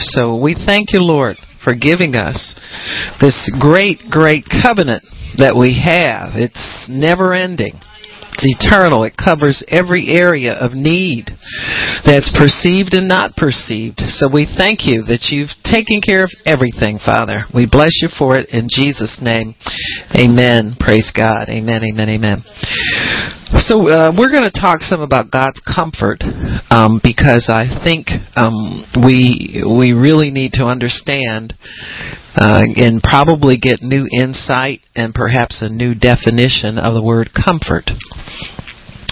So we thank you, Lord, for giving us this great, great covenant that we have. It's never ending. It's eternal. It covers every area of need that's perceived and not perceived. So we thank you that you've taken care of everything, Father. We bless you for it in Jesus' name. Amen. Praise God. Amen. Amen. Amen. So uh, we're going to talk some about God's comfort um, because I think um, we we really need to understand uh, and probably get new insight and perhaps a new definition of the word comfort.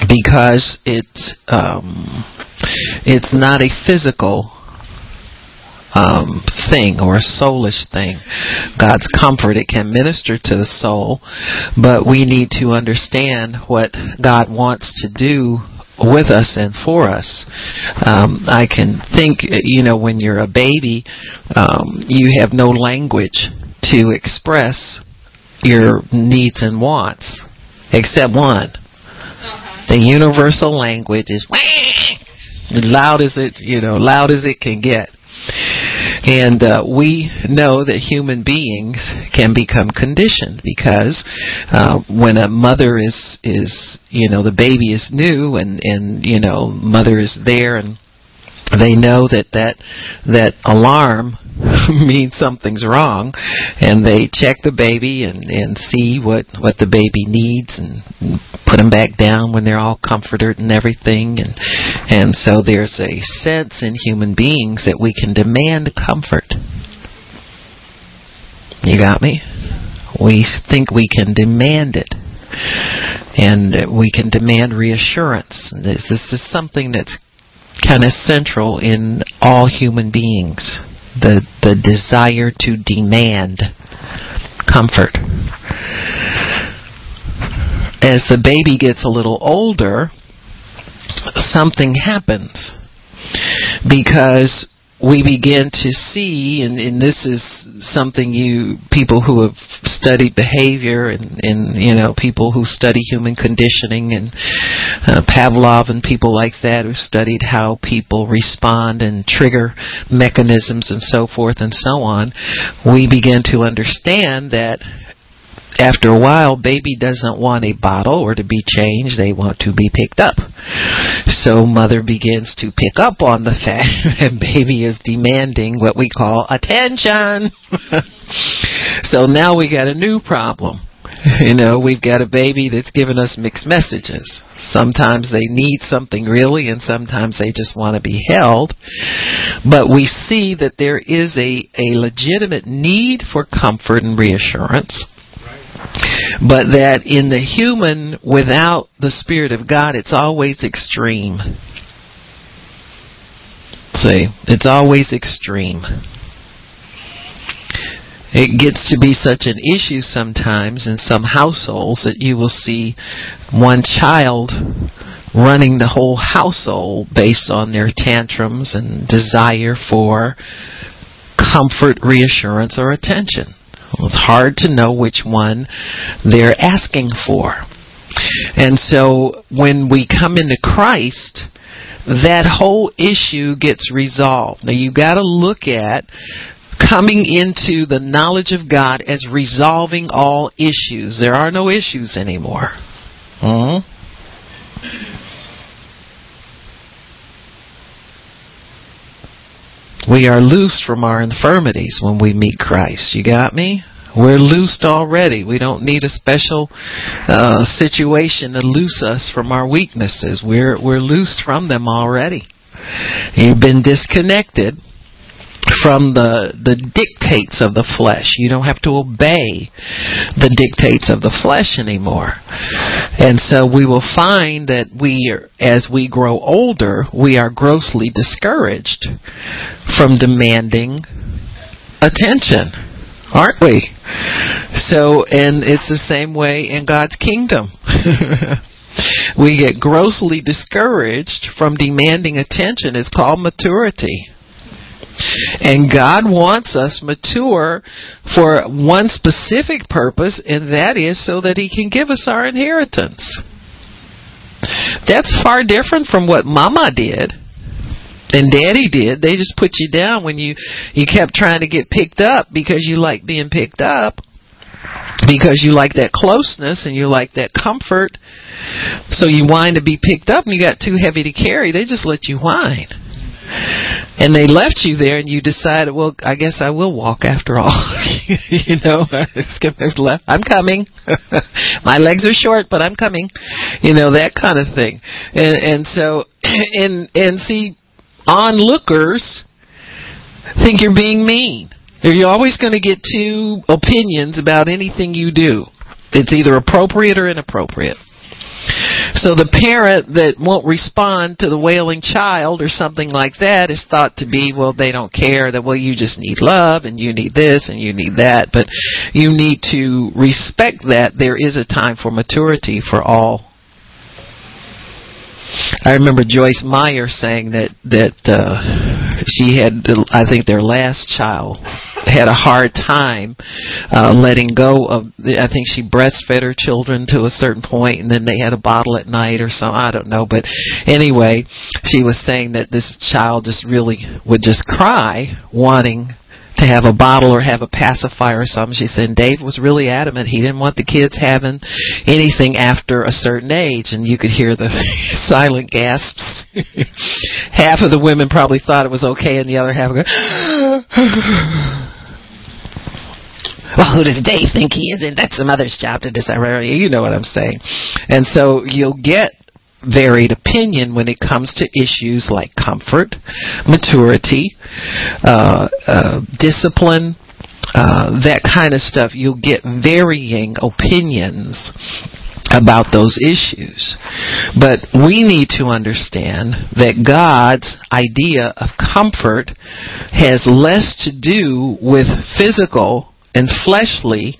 Because it's um, it's not a physical um, thing or a soulish thing. God's comfort, it can minister to the soul, but we need to understand what God wants to do with us and for us. Um, I can think, you know, when you're a baby, um, you have no language to express your needs and wants, except one. The universal language is loud as it, you know, loud as it can get. And uh, we know that human beings can become conditioned because uh, when a mother is is you know the baby is new and and you know mother is there and they know that that that alarm means something's wrong and they check the baby and and see what what the baby needs and put them back down when they're all comforted and everything. And and so there's a sense in human beings that we can demand comfort. You got me? We think we can demand it. And we can demand reassurance. This, this is something that's kind of central in all human beings the the desire to demand comfort. As the baby gets a little older something happens because we begin to see, and, and this is something you people who have studied behavior and, and you know people who study human conditioning and uh, Pavlov and people like that who studied how people respond and trigger mechanisms and so forth and so on. We begin to understand that after a while, baby doesn't want a bottle or to be changed. They want to be picked up. So mother begins to pick up on the fact that baby is demanding what we call attention. so now we got a new problem. You know, we've got a baby that's giving us mixed messages. Sometimes they need something really, and sometimes they just want to be held. But we see that there is a, a legitimate need for comfort and reassurance but that in the human without the Spirit of God, it's always extreme. See, it's always extreme. It gets to be such an issue sometimes in some households that you will see one child running the whole household based on their tantrums and desire for comfort, reassurance, or attention. It's hard to know which one they're asking for. And so when we come into Christ, that whole issue gets resolved. Now you've got to look at coming into the knowledge of God as resolving all issues. There are no issues anymore. Mm-hmm. We are loosed from our infirmities when we meet Christ. You got me? We're loosed already. We don't need a special uh, situation to loose us from our weaknesses. We're we're loosed from them already. You've been disconnected from the the dictates of the flesh. You don't have to obey the dictates of the flesh anymore. And so we will find that we as we grow older, we are grossly discouraged from demanding attention. Aren't we? So, and it's the same way in God's kingdom. we get grossly discouraged from demanding attention. It's called maturity. And God wants us mature for one specific purpose, and that is so that He can give us our inheritance. That's far different from what Mama did. And daddy did. They just put you down when you you kept trying to get picked up because you like being picked up. Because you like that closeness and you like that comfort. So you whine to be picked up and you got too heavy to carry. They just let you whine and they left you there and you decided well i guess i will walk after all. You know i'm coming. My legs are short but i'm coming. You know that kind of thing. And and so and and see onlookers think you're being mean. You're always going to get two opinions about anything you do. It's either appropriate or inappropriate so the parent that won't respond to the wailing child or something like that is thought to be, well, they don't care that, well, you just need love and you need this and you need that. But you need to respect that there is a time for maturity for all I remember Joyce Meyer saying that that uh, she had, I think, their last child had a hard time uh, letting go of. I think she breastfed her children to a certain point, and then they had a bottle at night or something. I don't know, but anyway, she was saying that this child just really would just cry, wanting to have a bottle or have a pacifier or something. She said Dave was really adamant. He didn't want the kids having anything after a certain age, and you could hear the silent gasps. half of the women probably thought it was okay, and the other half go. well, who does Dave think he is? And that's the mother's job to decide. You know what I'm saying. And so you'll get varied opinion when it comes to issues like comfort, maturity, uh, uh, discipline, uh, that kind of stuff. You'll get varying opinions about those issues. But we need to understand that God's idea of comfort has less to do with physical and fleshly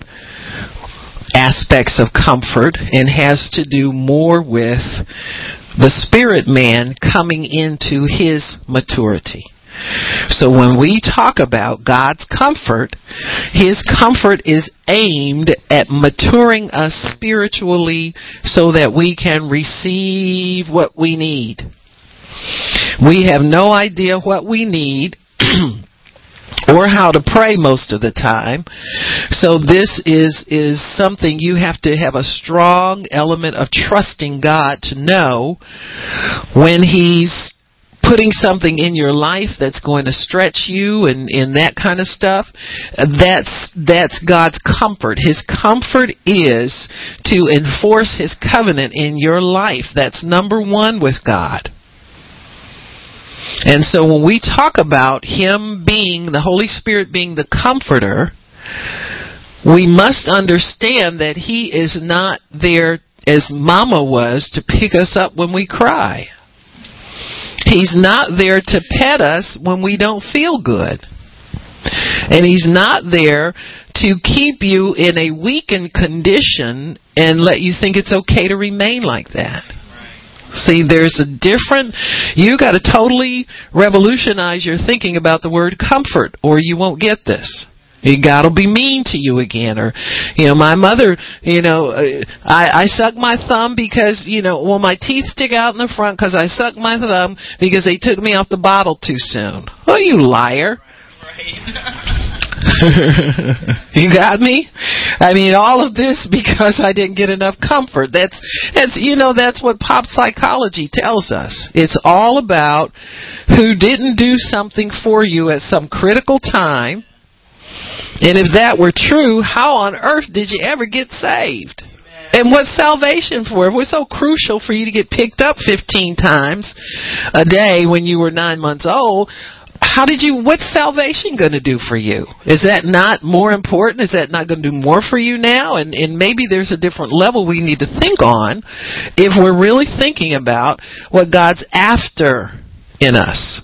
aspects of comfort and has to do more with the spirit man coming into his maturity. So when we talk about God's comfort, His comfort is aimed at maturing us spiritually so that we can receive what we need. We have no idea what we need or how to pray most of the time. So this is is something you have to have a strong element of trusting God to know when he's putting something in your life that's going to stretch you and, and that kind of stuff. That's that's God's comfort. His comfort is to enforce his covenant in your life. That's number 1 with God and so when we talk about Him being, the Holy Spirit being the comforter, we must understand that He is not there as Mama was to pick us up when we cry. He's not there to pet us when we don't feel good. And He's not there to keep you in a weakened condition and let you think it's okay to remain like that. See, there's a different, you got to totally revolutionize your thinking about the word comfort or you won't get this. God will be mean to you again, or you know, my mother, you know, uh, I I suck my thumb because you know, well, my teeth stick out in the front because I suck my thumb because they took me off the bottle too soon. Oh, you liar! Right. you got me? I mean, all of this because I didn't get enough comfort. That's, that's, you know, that's what pop psychology tells us. It's all about who didn't do something for you at some critical time. And if that were true, how on earth did you ever get saved? And what's salvation for? If it's so crucial for you to get picked up 15 times a day when you were nine months old, how did you what's salvation going to do for you? Is that not more important? Is that not going to do more for you now? And and maybe there's a different level we need to think on if we're really thinking about what god's after in us.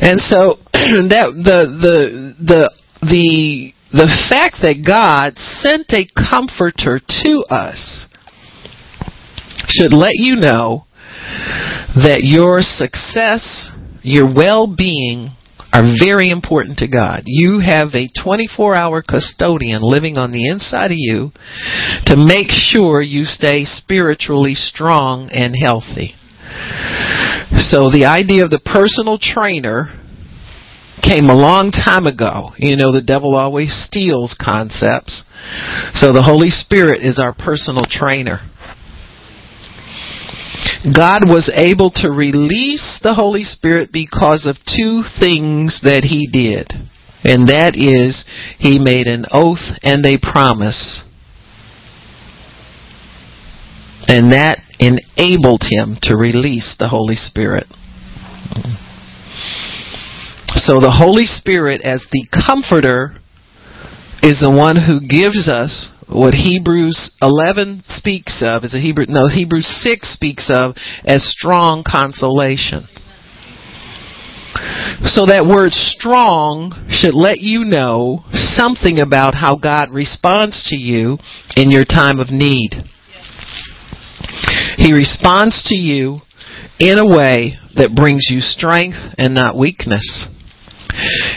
And so that the the the the the fact that god sent a comforter to us should let you know that your success your well-being are very important to God. You have a 24 hour custodian living on the inside of you to make sure you stay spiritually strong and healthy. So the idea of the personal trainer came a long time ago. You know, the devil always steals concepts. So the Holy Spirit is our personal trainer. God was able to release the Holy Spirit because of two things that He did. And that is, He made an oath and a promise. And that enabled Him to release the Holy Spirit. So the Holy Spirit as the comforter is the one who gives us what Hebrews 11 speaks of is a Hebrew no Hebrews 6 speaks of as strong consolation. So that word strong should let you know something about how God responds to you in your time of need. He responds to you in a way that brings you strength and not weakness.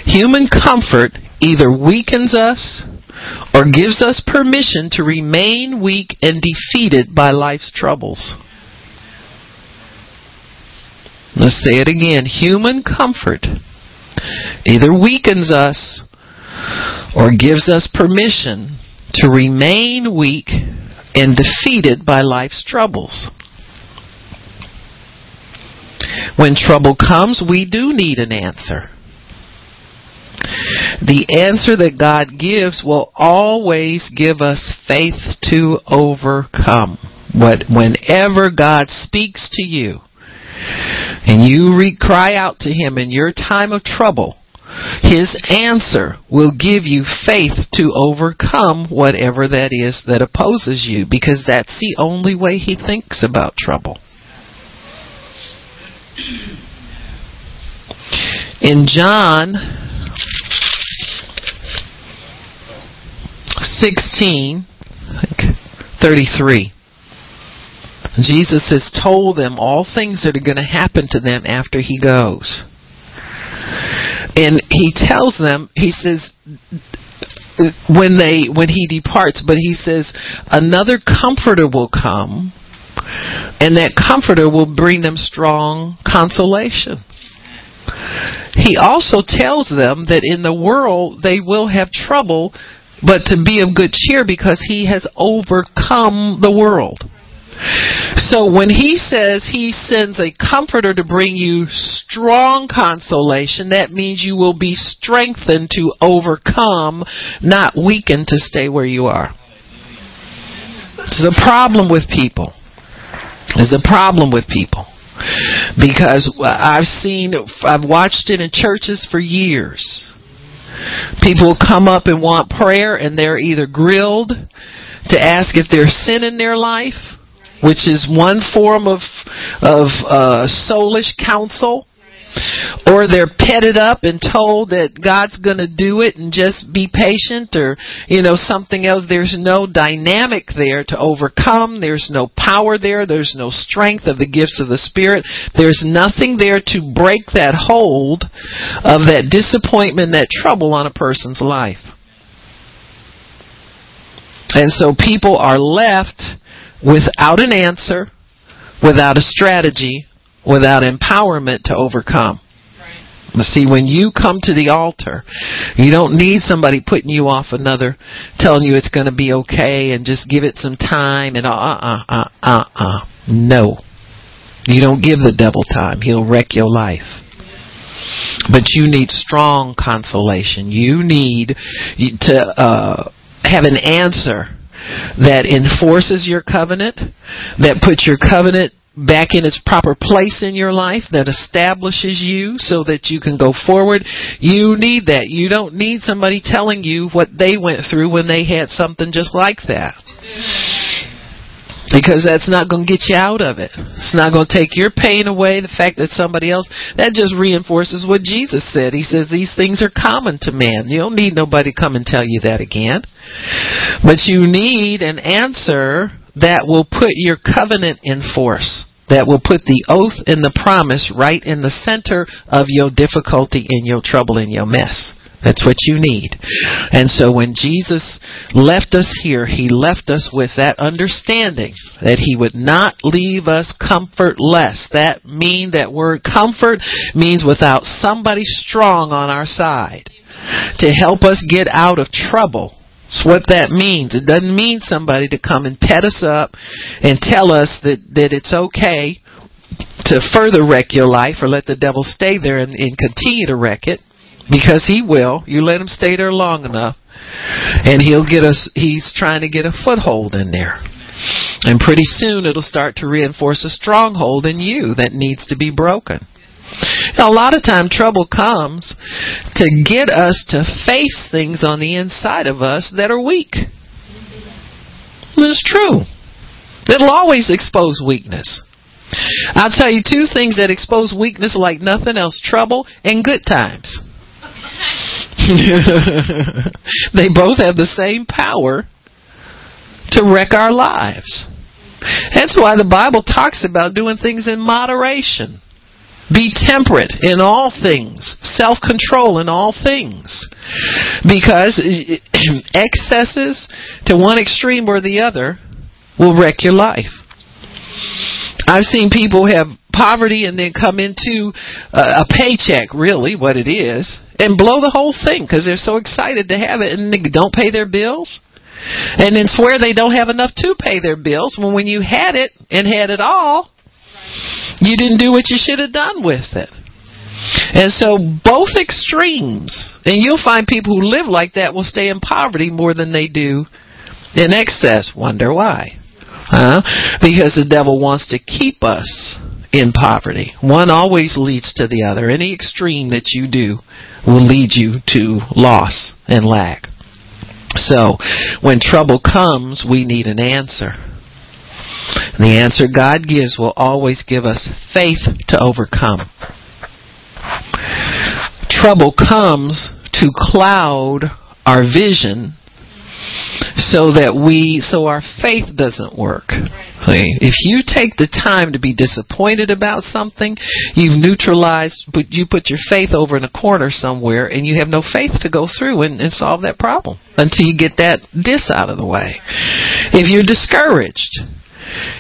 Human comfort either weakens us or gives us permission to remain weak and defeated by life's troubles. Let's say it again. Human comfort either weakens us or gives us permission to remain weak and defeated by life's troubles. When trouble comes, we do need an answer. The answer that God gives will always give us faith to overcome. But whenever God speaks to you and you re- cry out to Him in your time of trouble, His answer will give you faith to overcome whatever that is that opposes you because that's the only way He thinks about trouble. In John 16, 33. Jesus has told them all things that are going to happen to them after he goes. And he tells them, he says, when they when he departs but he says another comforter will come and that comforter will bring them strong consolation he also tells them that in the world they will have trouble but to be of good cheer because he has overcome the world. So when he says he sends a comforter to bring you strong consolation, that means you will be strengthened to overcome, not weakened to stay where you are. There's a problem with people. There's a problem with people. Because I've seen, I've watched it in churches for years People come up and want prayer and they're either grilled to ask if there's sin in their life, which is one form of of uh, soulish counsel or they're petted up and told that God's going to do it and just be patient or you know something else. There's no dynamic there to overcome. There's no power there. There's no strength of the gifts of the spirit. There's nothing there to break that hold of that disappointment that trouble on a person's life. And so people are left without an answer without a strategy without empowerment to overcome. See, when you come to the altar, you don't need somebody putting you off another, telling you it's going to be okay and just give it some time and uh uh uh uh uh. No. You don't give the devil time. He'll wreck your life. But you need strong consolation. You need to uh, have an answer that enforces your covenant, that puts your covenant back in its proper place in your life that establishes you so that you can go forward. You need that. You don't need somebody telling you what they went through when they had something just like that. Because that's not going to get you out of it. It's not going to take your pain away. The fact that somebody else, that just reinforces what Jesus said. He says these things are common to man. You don't need nobody come and tell you that again. But you need an answer that will put your covenant in force. That will put the oath and the promise right in the center of your difficulty, in your trouble, in your mess. That's what you need. And so when Jesus left us here, He left us with that understanding that He would not leave us comfortless. That mean that word comfort means without somebody strong on our side to help us get out of trouble. That's what that means. It doesn't mean somebody to come and pet us up and tell us that, that it's okay to further wreck your life or let the devil stay there and, and continue to wreck it because he will. You let him stay there long enough and he'll get us he's trying to get a foothold in there. And pretty soon it'll start to reinforce a stronghold in you that needs to be broken. A lot of time trouble comes to get us to face things on the inside of us that are weak. It's true. It'll always expose weakness. I'll tell you two things that expose weakness like nothing else trouble and good times. they both have the same power to wreck our lives. That's why the Bible talks about doing things in moderation. Be temperate in all things, self control in all things. Because excesses to one extreme or the other will wreck your life. I've seen people have poverty and then come into a, paycheck, really, what it is, and blow the whole thing because they're so excited to have it and they don't pay their bills. And then swear they don't have enough to pay their bills when when you had it and had it all, you didn't do what you should have done with it. And so both extremes, and you'll find people who live like that will stay in poverty more than they do in excess. Wonder why? Huh? Because the devil wants to keep us in poverty. One always leads to the other. Any extreme that you do will lead you to loss and lack. So, when trouble comes, we need an answer. The answer God gives will always give us faith to overcome. Trouble comes to cloud our vision so that we so our faith doesn't work. If you take the time to be disappointed about something, you've neutralized but you put your faith over in a corner somewhere and you have no faith to go through and, and solve that problem until you get that dis out of the way. If you're discouraged,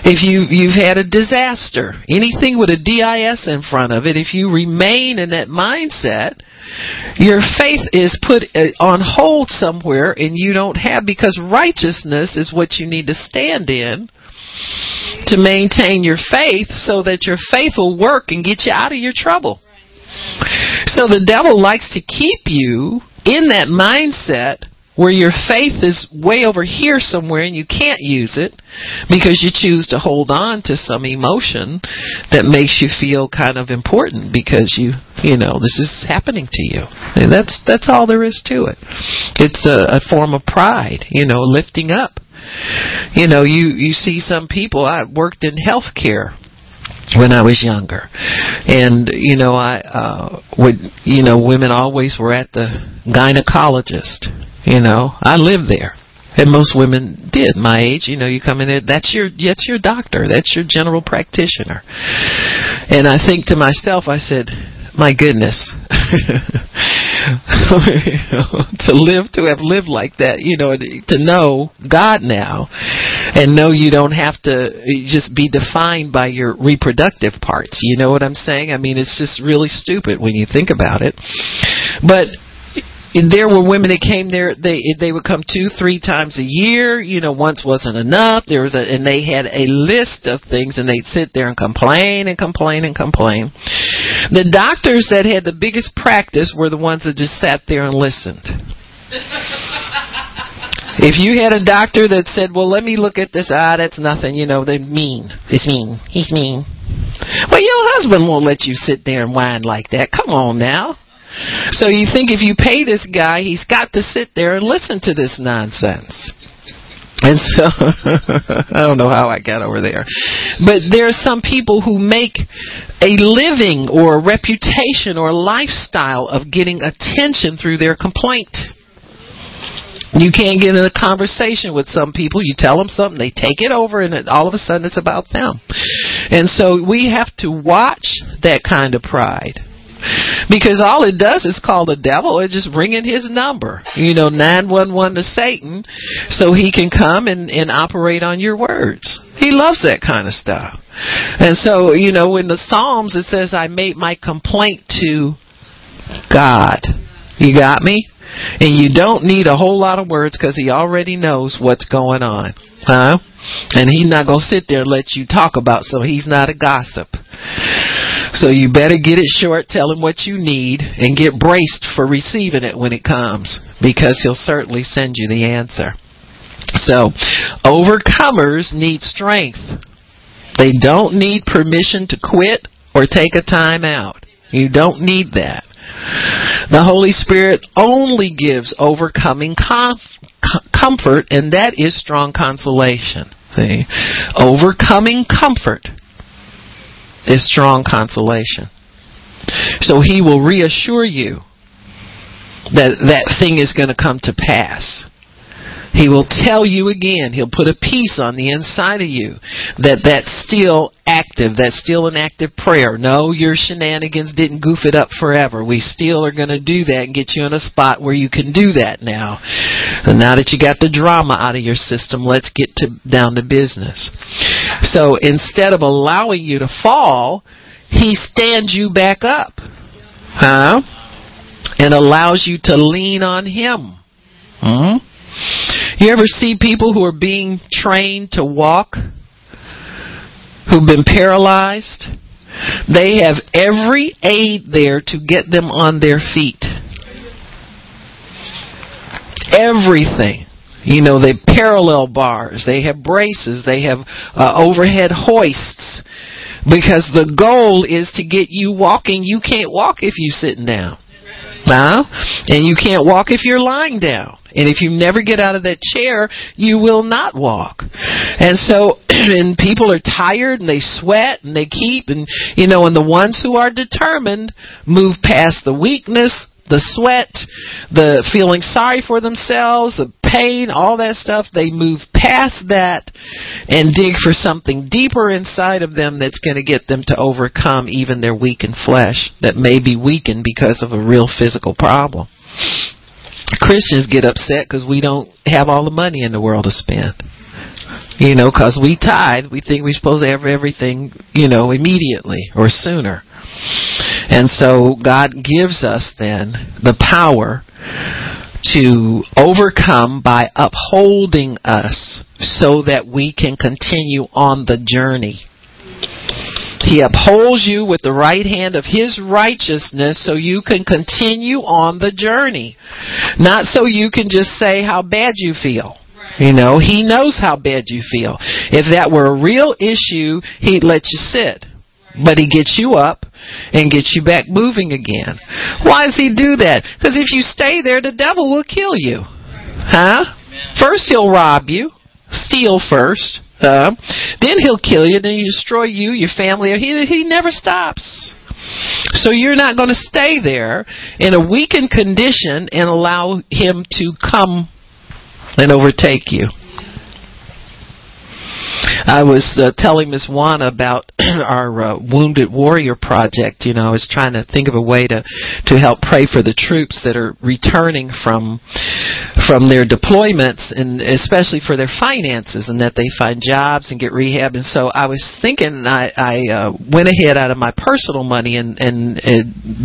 if you you've had a disaster, anything with a DIS in front of it, if you remain in that mindset, your faith is put uh, on hold somewhere and you don't have because righteousness is what you need to stand in to maintain your faith so that your faith will work and get you out of your trouble. So the devil likes to keep you in that mindset where your faith is way over here somewhere and you can't use it because you choose to hold on to some emotion that makes you feel kind of important because you you know this is happening to you. And that's that's all there is to it. It's a, a form of pride you know lifting up. You know you you see some people i worked in healthcare when I was younger. And you know, I uh would you know, women always were at the gynecologist you know, I lived there. And most women did my age. You know, you come in there, that's your that's your doctor, that's your general practitioner. And I think to myself, I said, my goodness, to live to have lived like that, you know, to know God now, and know you don't have to just be defined by your reproductive parts. You know what I'm saying? I mean, it's just really stupid when you think about it. But there were women that came there they they would come two three times a year you know once wasn't enough. There was a and they had a list of things and they'd sit there and complain and complain and complain. The doctors that had the biggest practice were the ones that just sat there and listened. If you had a doctor that said well let me look at this ah that's nothing you know they mean he's mean he's mean. Well your husband won't let you sit there and whine like that. Come on now so you think if you pay this guy, he's got to sit there and listen to this nonsense. And so, I don't know how I got over there. But there are some people who make a living or a reputation or a lifestyle of getting attention through their complaint. You can't get in a conversation with some people. You tell them something, they take it over, and it, all of a sudden it's about them. And so we have to watch that kind of pride Because all it does is call the devil and just ring in his number. You know, 911 to Satan so he can come and, and operate on your words. He loves that kind of stuff. And so, you know, in the Psalms it says, I made my complaint to God. You got me? And you don't need a whole lot of words because he already knows what's going on. Huh? And he's not going to sit there and let you talk about so he's not a gossip. So you better get it short, tell him what you need, and get braced for receiving it when it comes because he'll certainly send you the answer. So, overcomers need strength. They don't need permission to quit or take a time out. You don't need that. The Holy Spirit only gives overcoming comf- comfort, and that is strong consolation. See? Overcoming comfort is strong consolation. So he will reassure you that that thing is going to come to pass. He will tell you again. He'll put a peace on the inside of you that that's still active. That's still an active prayer. No, your shenanigans didn't goof it up forever. We still are going to do that and get you in a spot where you can do that now. And now that you got the drama out of your system, let's get to down to business. So instead of allowing you to fall, he stands you back up. Huh? And allows you to lean on him. Hmm? You ever see people who are being trained to walk, who've been paralyzed? They have every aid there to get them on their feet. Everything. You know, they parallel bars, they have braces, they have uh, overhead hoists. Because the goal is to get you walking. You can't walk if you're sitting down. Huh? And you can't walk if you're lying down. And if you never get out of that chair, you will not walk. And so, and people are tired and they sweat and they keep and, you know, and the ones who are determined move past the weakness, the sweat, the feeling sorry for themselves, the pain, all that stuff, they move past that and dig for something deeper inside of them that's going to get them to overcome even their weakened flesh that may be weakened because of a real physical problem. Christians get upset because we don't have all the money in the world to spend. You know, because we tithe, we think we're supposed to have everything, you know, immediately or sooner. And so God gives us then the power to overcome by upholding us so that we can continue on the journey. He upholds you with the right hand of His righteousness so you can continue on the journey. Not so you can just say how bad you feel. You know, He knows how bad you feel. If that were a real issue, He'd let you sit. But He gets you up and gets you back moving again. Why does He do that? Because if you stay there, the devil will kill you. Huh? First He'll rob you, steal first, uh, then he'll kill you, then he destroy you, your family. He he never stops. So you're not going to stay there in a weakened condition and allow him to come and overtake you. I was uh, telling Miss Juana about our uh, Wounded Warrior project. You know, I was trying to think of a way to to help pray for the troops that are returning from from their deployments, and especially for their finances, and that they find jobs and get rehab. And so I was thinking, I, I uh, went ahead out of my personal money and and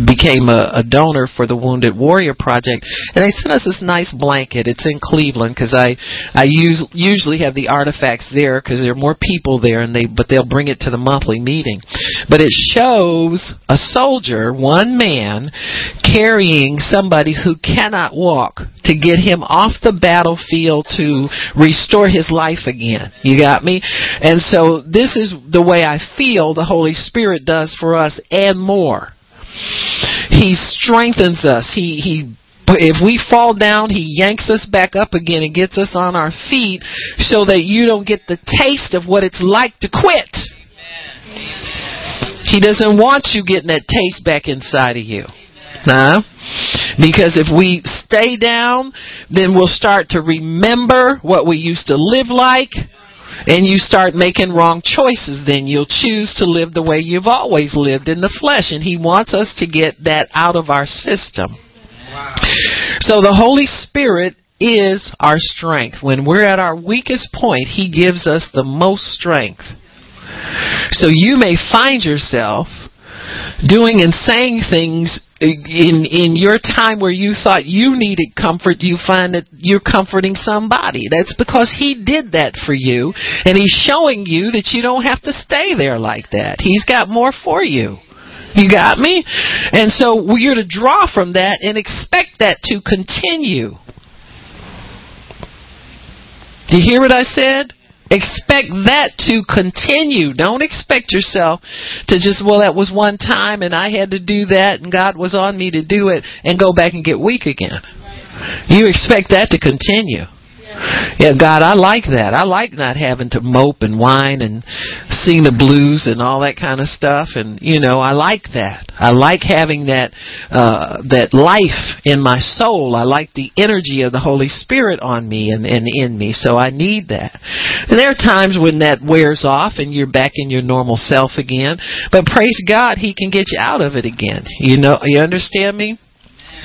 became a, a donor for the Wounded Warrior project, and they sent us this nice blanket. It's in Cleveland because I I use, usually have the artifacts there because there are more people there, and they but they'll bring it to the monthly meeting. But it shows a soldier, one man, carrying somebody who cannot walk to get him off the battlefield to restore his life again. You got me? And so this is the way I feel the Holy Spirit does for us and more. He strengthens us. He he if we fall down, he yanks us back up again and gets us on our feet so that you don't get the taste of what it's like to quit. He doesn't want you getting that taste back inside of you. Huh? Because if we stay down, then we'll start to remember what we used to live like and you start making wrong choices, then you'll choose to live the way you've always lived in the flesh. And He wants us to get that out of our system. So the Holy Spirit is our strength. When we're at our weakest point, He gives us the most strength. So you may find yourself doing and saying things in in your time where you thought you needed comfort you find that you're comforting somebody that's because he did that for you and he's showing you that you don't have to stay there like that he's got more for you you got me and so we're to draw from that and expect that to continue do you hear what i said Expect that to continue. Don't expect yourself to just, well, that was one time and I had to do that and God was on me to do it and go back and get weak again. You expect that to continue. Yeah, God, I like that. I like not having to mope and whine and sing the blues and all that kind of stuff. And you know, I like that. I like having that uh, that life in my soul. I like the energy of the Holy Spirit on me and, and in me. So I need that. And there are times when that wears off and you're back in your normal self again. But praise God, He can get you out of it again. You know, you understand me?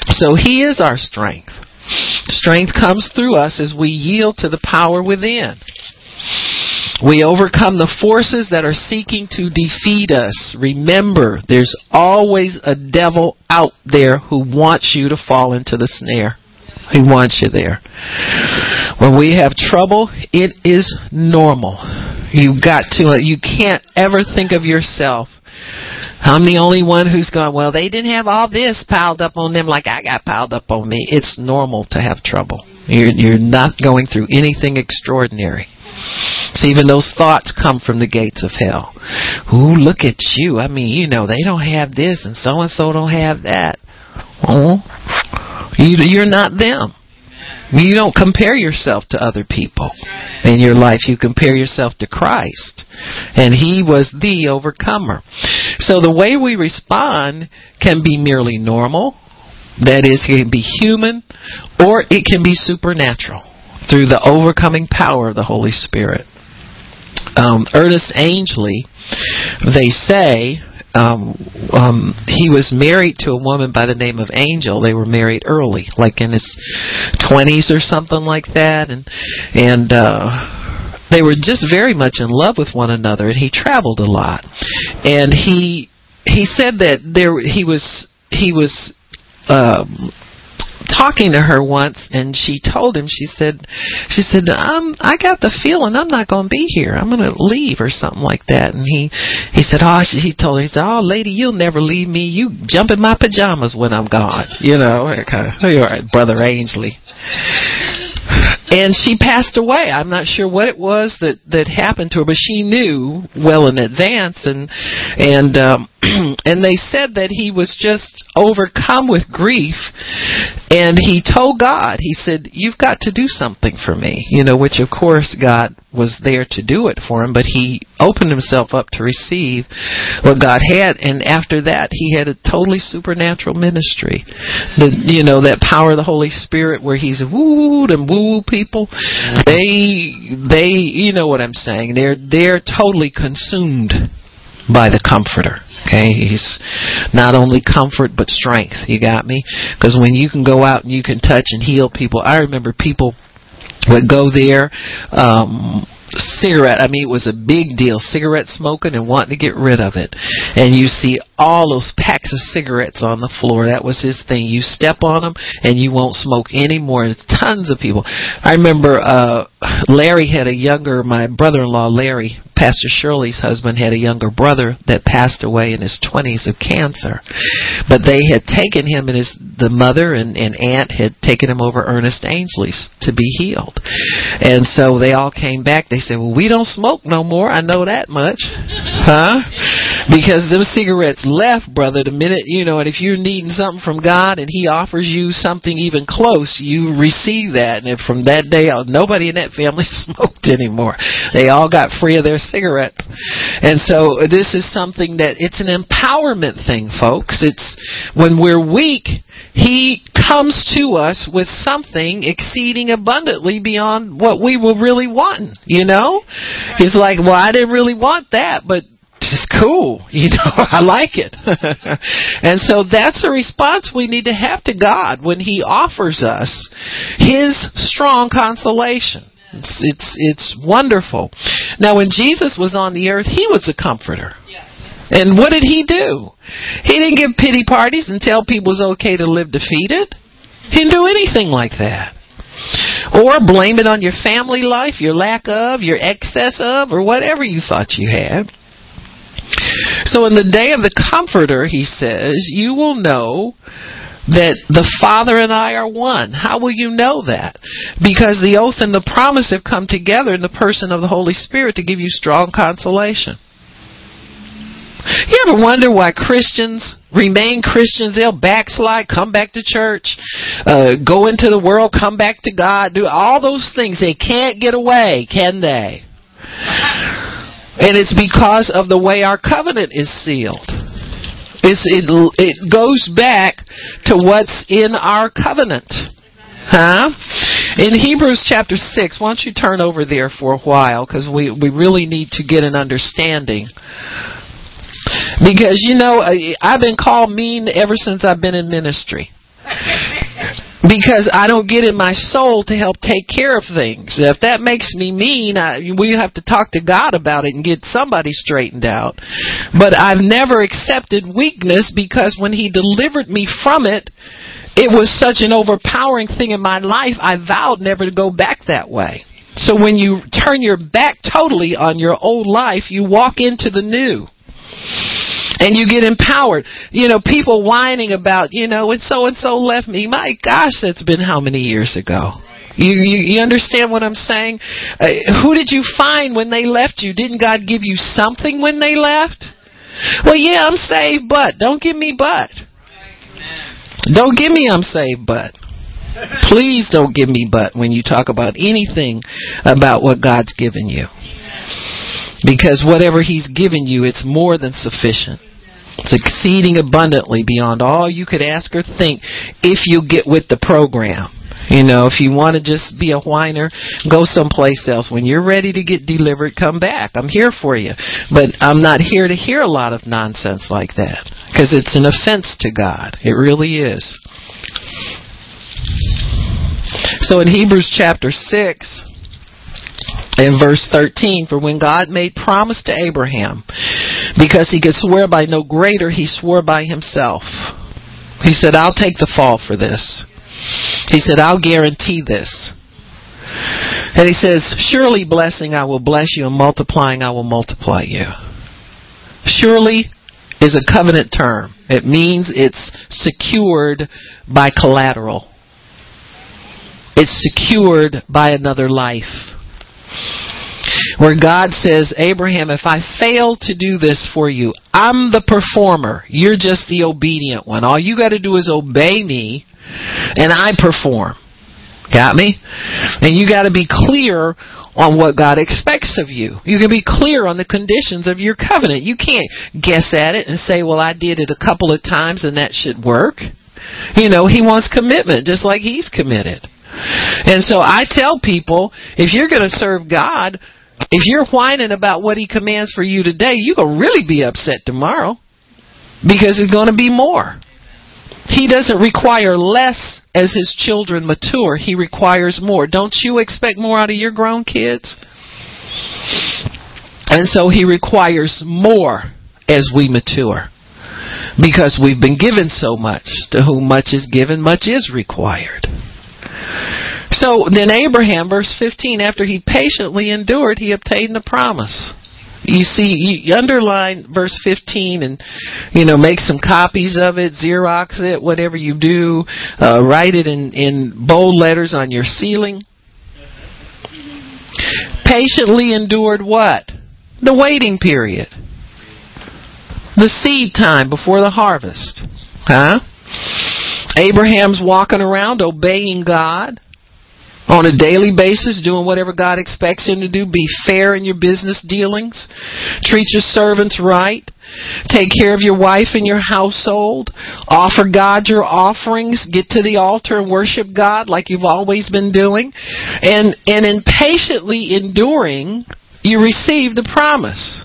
So He is our strength. Strength comes through us as we yield to the power within. We overcome the forces that are seeking to defeat us. Remember, there's always a devil out there who wants you to fall into the snare. He wants you there. When we have trouble, it is normal. You got to, you can't ever think of yourself I'm the only one who's gone, well, they didn't have all this piled up on them like I got piled up on me. It's normal to have trouble. You're, you're not going through anything extraordinary. So even those thoughts come from the gates of hell. Ooh, look at you. I mean, you know, they don't have this and so and so don't have that. Oh, you, you're not them. You don't compare yourself to other people in your life. You compare yourself to Christ. And He was the overcomer. So the way we respond can be merely normal. That is, it can be human or it can be supernatural through the overcoming power of the Holy Spirit. Um, Ernest Angley, they say, um, um, he was married to a woman by the name of Angel. They were married early, like in his twenties or something like that, and and uh, they were just very much in love with one another. And he traveled a lot, and he he said that there he was he was um, talking to her once and she told him she said she said um I got the feeling I'm not going to be here. I'm going to leave or something like that. And he he said oh he told her he said oh lady you'll never leave me. You jump in my pajamas when I'm gone you know kind of you're right brother Angley and she passed away. I'm not sure what it was that that happened to her, but she knew well in advance, and and um, and they said that he was just overcome with grief, and he told God, he said, "You've got to do something for me," you know, which of course God was there to do it for him, but he opened himself up to receive what God had, and after that, he had a totally supernatural ministry. The you know that power of the Holy Spirit, where he's wooed and woo people, they they you know what I'm saying. They're they're totally consumed by the Comforter. Okay, he's not only comfort but strength. You got me? Because when you can go out and you can touch and heal people, I remember people would go there um cigarette. I mean, it was a big deal. Cigarette smoking and wanting to get rid of it. And you see all those packs of cigarettes on the floor. That was his thing. You step on them and you won't smoke anymore. And tons of people. I remember, uh, Larry had a younger, my brother-in-law Larry, Pastor Shirley's husband had a younger brother that passed away in his 20s of cancer. But they had taken him and his, the mother and, and aunt had taken him over Ernest Angley's to be healed. And so they all came back. They said, well, we don't smoke no more. I know that much. Huh? Because those cigarettes left, brother, the minute, you know, and if you're needing something from God and He offers you something even close, you receive that. And from that day on, nobody in that family smoked anymore. They all got free of their cigarettes. And so this is something that it's an empowerment thing, folks. It's when we're weak, He comes to us with something exceeding abundantly beyond what we were really wanting, you know? He's like, well, I didn't really want that, but it's cool. You know, I like it. and so that's a response we need to have to God when He offers us His strong consolation. It's, it's, it's wonderful. Now, when Jesus was on the earth, He was a comforter. Yes. And what did He do? He didn't give pity parties and tell people it was okay to live defeated. He didn't do anything like that. Or blame it on your family life, your lack of, your excess of, or whatever you thought you had. So in the day of the Comforter, he says, you will know that the Father and I are one. How will you know that? Because the oath and the promise have come together in the person of the Holy Spirit to give you strong consolation. You ever wonder why Christians remain Christians? They'll backslide, come back to church, uh, go into the world, come back to God, do all those things. They can't get away, can they? And it's because of the way our covenant is sealed. It's, it, it goes back to what's in our covenant. Huh? In Hebrews chapter 6, why don't you turn over there for a while because we, we really need to get an understanding. Because, you know, I've been called mean ever since I've been in ministry because I don't get in my soul to help take care of things. If that makes me mean, I, we have to talk to God about it and get somebody straightened out. But I've never accepted weakness because when He delivered me from it, it was such an overpowering thing in my life, I vowed never to go back that way. So when you turn your back totally on your old life, you walk into the new and you get empowered. You know, people whining about, you know, when so and so left me. My gosh, that's been how many years ago? You, you, you understand what I'm saying? Uh, who did you find when they left you? Didn't God give you something when they left? Well, yeah, I'm saved, but don't give me but. Don't give me I'm saved, but. Please don't give me but when you talk about anything about what God's given you. Because whatever He's given you, it's more than sufficient. It's exceeding abundantly beyond all you could ask or think if you get with the program. You know, if you want to just be a whiner, go someplace else. When you're ready to get delivered, come back. I'm here for you. But I'm not here to hear a lot of nonsense like that. Because it's an offense to God. It really is. So in Hebrews chapter 6, in verse 13, for when God made promise to Abraham, because he could swear by no greater, he swore by himself. He said, I'll take the fall for this. He said, I'll guarantee this. And he says, Surely blessing I will bless you, and multiplying I will multiply you. Surely is a covenant term. It means it's secured by collateral. It's secured by another life where God says, Abraham, if I fail to do this for you, I'm the performer. You're just the obedient one. All you got to do is obey me, and I perform. Got me? And you got to be clear on what God expects of you. You can be clear on the conditions of your covenant. You can't guess at it and say, well, I did it a couple of times and that should work. You know, He wants commitment just like He's committed. And so I tell people, if you're going to serve God, if you're whining about what He commands for you today, you're going to really be upset tomorrow because it's going to be more. He doesn't require less as His children mature, He requires more. Don't you expect more out of your grown kids? And so He requires more as we mature because we've been given so much. To whom much is given, much is required. So then Abraham, verse 15, after he patiently endured, he obtained the promise. You see, you underline verse 15 and, you know, make some copies of it, Xerox it, whatever you do, uh, write it in, in bold letters on your ceiling. Patiently endured what? The waiting period. The seed time before the harvest. Huh? Abraham's walking around obeying God on a daily basis, doing whatever God expects him to do. Be fair in your business dealings. Treat your servants right. Take care of your wife and your household. Offer God your offerings. Get to the altar and worship God like you've always been doing. And, and in patiently enduring, you receive the promise.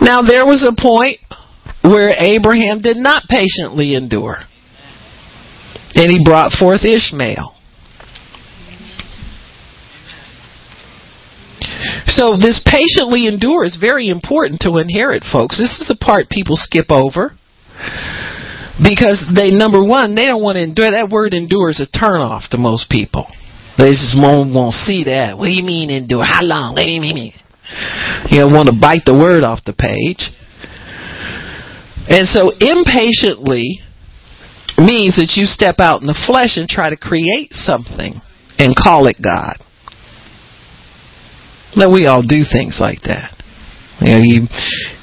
Now there was a point where Abraham did not patiently endure. And he brought forth Ishmael. So this patiently endure is very important to inherit, folks. This is the part people skip over. Because they, number one, they don't want to endure. That word endure is a turnoff to most people. They just won't, won't see that. What do you mean endure? How long? What do you mean? You want to bite the word off the page. And so impatiently means that you step out in the flesh and try to create something and call it God. Now we all do things like that. You know, you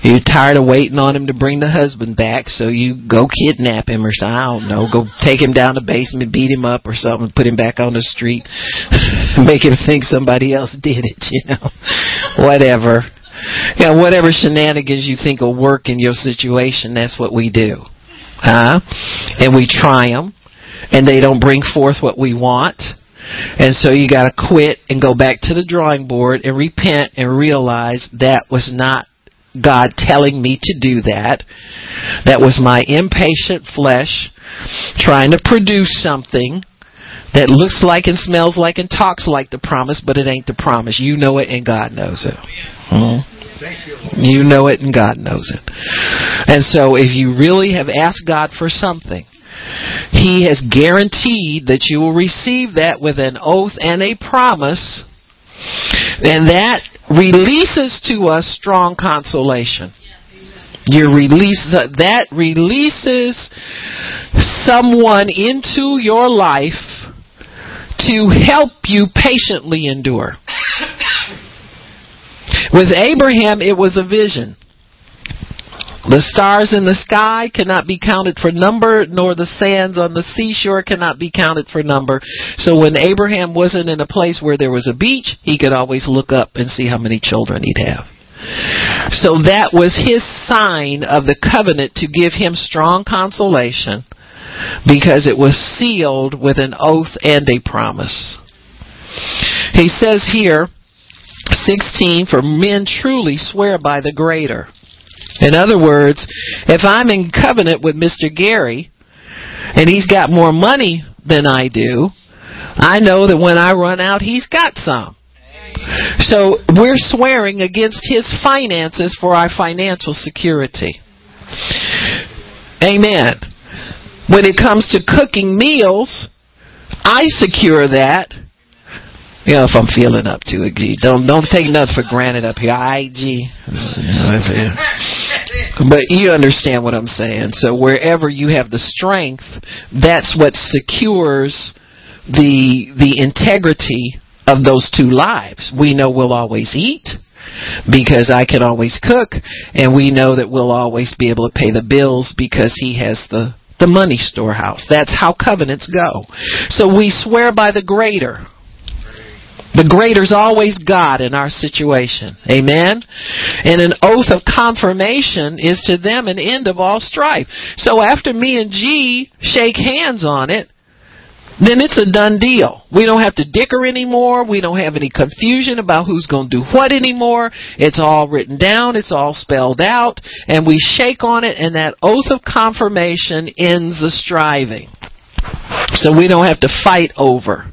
you're tired of waiting on him to bring the husband back, so you go kidnap him or something. I don't know, go take him down the basement, beat him up or something, put him back on the street, make him think somebody else did it. You know, whatever. Yeah, whatever shenanigans you think will work in your situation, that's what we do. Huh? And we try them, and they don't bring forth what we want. And so you got to quit and go back to the drawing board and repent and realize that was not God telling me to do that. That was my impatient flesh trying to produce something that looks like and smells like and talks like the promise, but it ain't the promise. You know it and God knows it. Hmm? You know it and God knows it. And so if you really have asked God for something, he has guaranteed that you will receive that with an oath and a promise, and that releases to us strong consolation. You release that releases someone into your life to help you patiently endure. With Abraham, it was a vision. The stars in the sky cannot be counted for number, nor the sands on the seashore cannot be counted for number. So when Abraham wasn't in a place where there was a beach, he could always look up and see how many children he'd have. So that was his sign of the covenant to give him strong consolation because it was sealed with an oath and a promise. He says here, 16, for men truly swear by the greater. In other words, if I'm in covenant with Mr. Gary and he's got more money than I do, I know that when I run out, he's got some. So we're swearing against his finances for our financial security. Amen. When it comes to cooking meals, I secure that you know, if I'm feeling up to it. Don't don't take nothing for granted up here. I G. But you understand what I'm saying. So wherever you have the strength, that's what secures the the integrity of those two lives. We know we'll always eat because I can always cook, and we know that we'll always be able to pay the bills because he has the the money storehouse. That's how covenants go. So we swear by the greater. The greater is always God in our situation. Amen? And an oath of confirmation is to them an end of all strife. So after me and G shake hands on it, then it's a done deal. We don't have to dicker anymore. We don't have any confusion about who's going to do what anymore. It's all written down. It's all spelled out. And we shake on it and that oath of confirmation ends the striving. So we don't have to fight over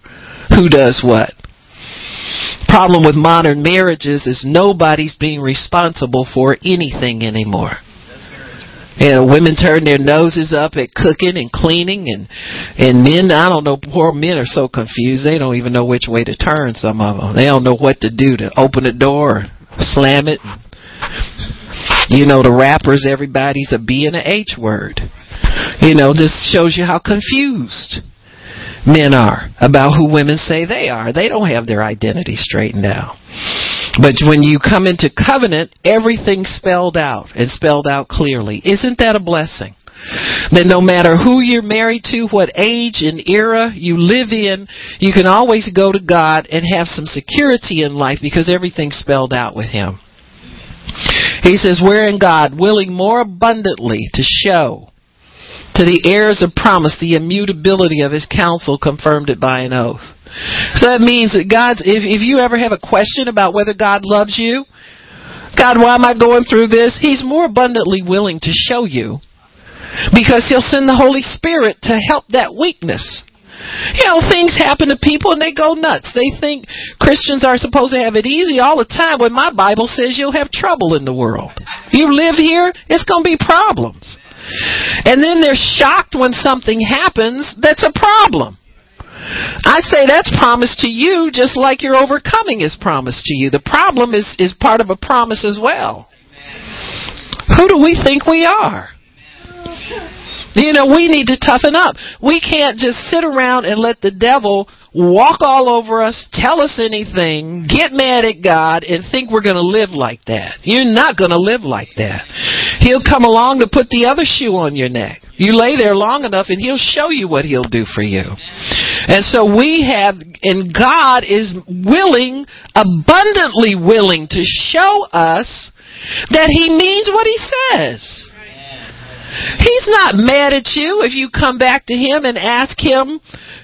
who does what problem with modern marriages is nobody's being responsible for anything anymore. And women turn their noses up at cooking and cleaning and and men I don't know poor men are so confused they don't even know which way to turn some of them. They don't know what to do to open the door or slam it. You know the rappers everybody's a B and a H word. You know this shows you how confused men are about who women say they are. They don't have their identity straightened out. But when you come into covenant, everything's spelled out and spelled out clearly. Isn't that a blessing? That no matter who you're married to, what age and era you live in, you can always go to God and have some security in life because everything's spelled out with Him. He says, wherein God, willing more abundantly to show to the heirs of promise the immutability of his counsel confirmed it by an oath. So that means that God's, if, if you ever have a question about whether God loves you, God, why am I going through this? He's more abundantly willing to show you because he'll send the Holy Spirit to help that weakness. You know, things happen to people and they go nuts. They think Christians are supposed to have it easy all the time when my Bible says you'll have trouble in the world. You live here, it's going to be problems. And then they're shocked when something happens that's a problem. I say that's promised to you just like your overcoming is promised to you. The problem is, is part of a promise as well. Who do we think we are? You know, we need to toughen up. We can't just sit around and let the devil walk all over us, tell us anything, get mad at God, and think we're going to live like that. You're not going to live like that. He'll come along to put the other shoe on your neck. You lay there long enough and he'll show you what he'll do for you. And so we have, and God is willing, abundantly willing to show us that he means what he says. He's not mad at you if you come back to him and ask him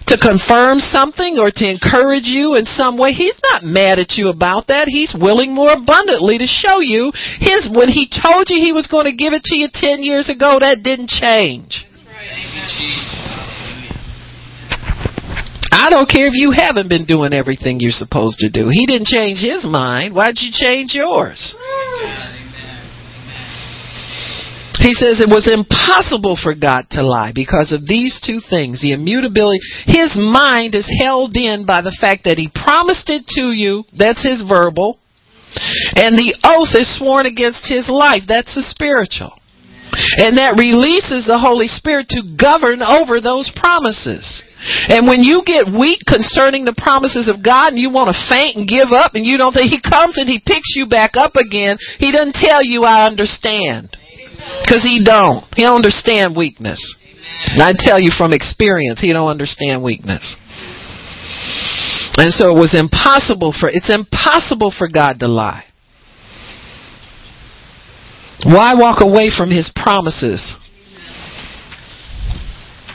to confirm something or to encourage you in some way. He's not mad at you about that. He's willing more abundantly to show you his when he told you he was going to give it to you 10 years ago that didn't change. I don't care if you haven't been doing everything you're supposed to do. He didn't change his mind. Why'd you change yours? He says it was impossible for God to lie because of these two things the immutability. His mind is held in by the fact that He promised it to you. That's His verbal. And the oath is sworn against His life. That's the spiritual. And that releases the Holy Spirit to govern over those promises. And when you get weak concerning the promises of God and you want to faint and give up and you don't think He comes and He picks you back up again, He doesn't tell you, I understand. Because he don't. He don't understand weakness. And I tell you from experience, he don't understand weakness. And so it was impossible for it's impossible for God to lie. Why walk away from his promises?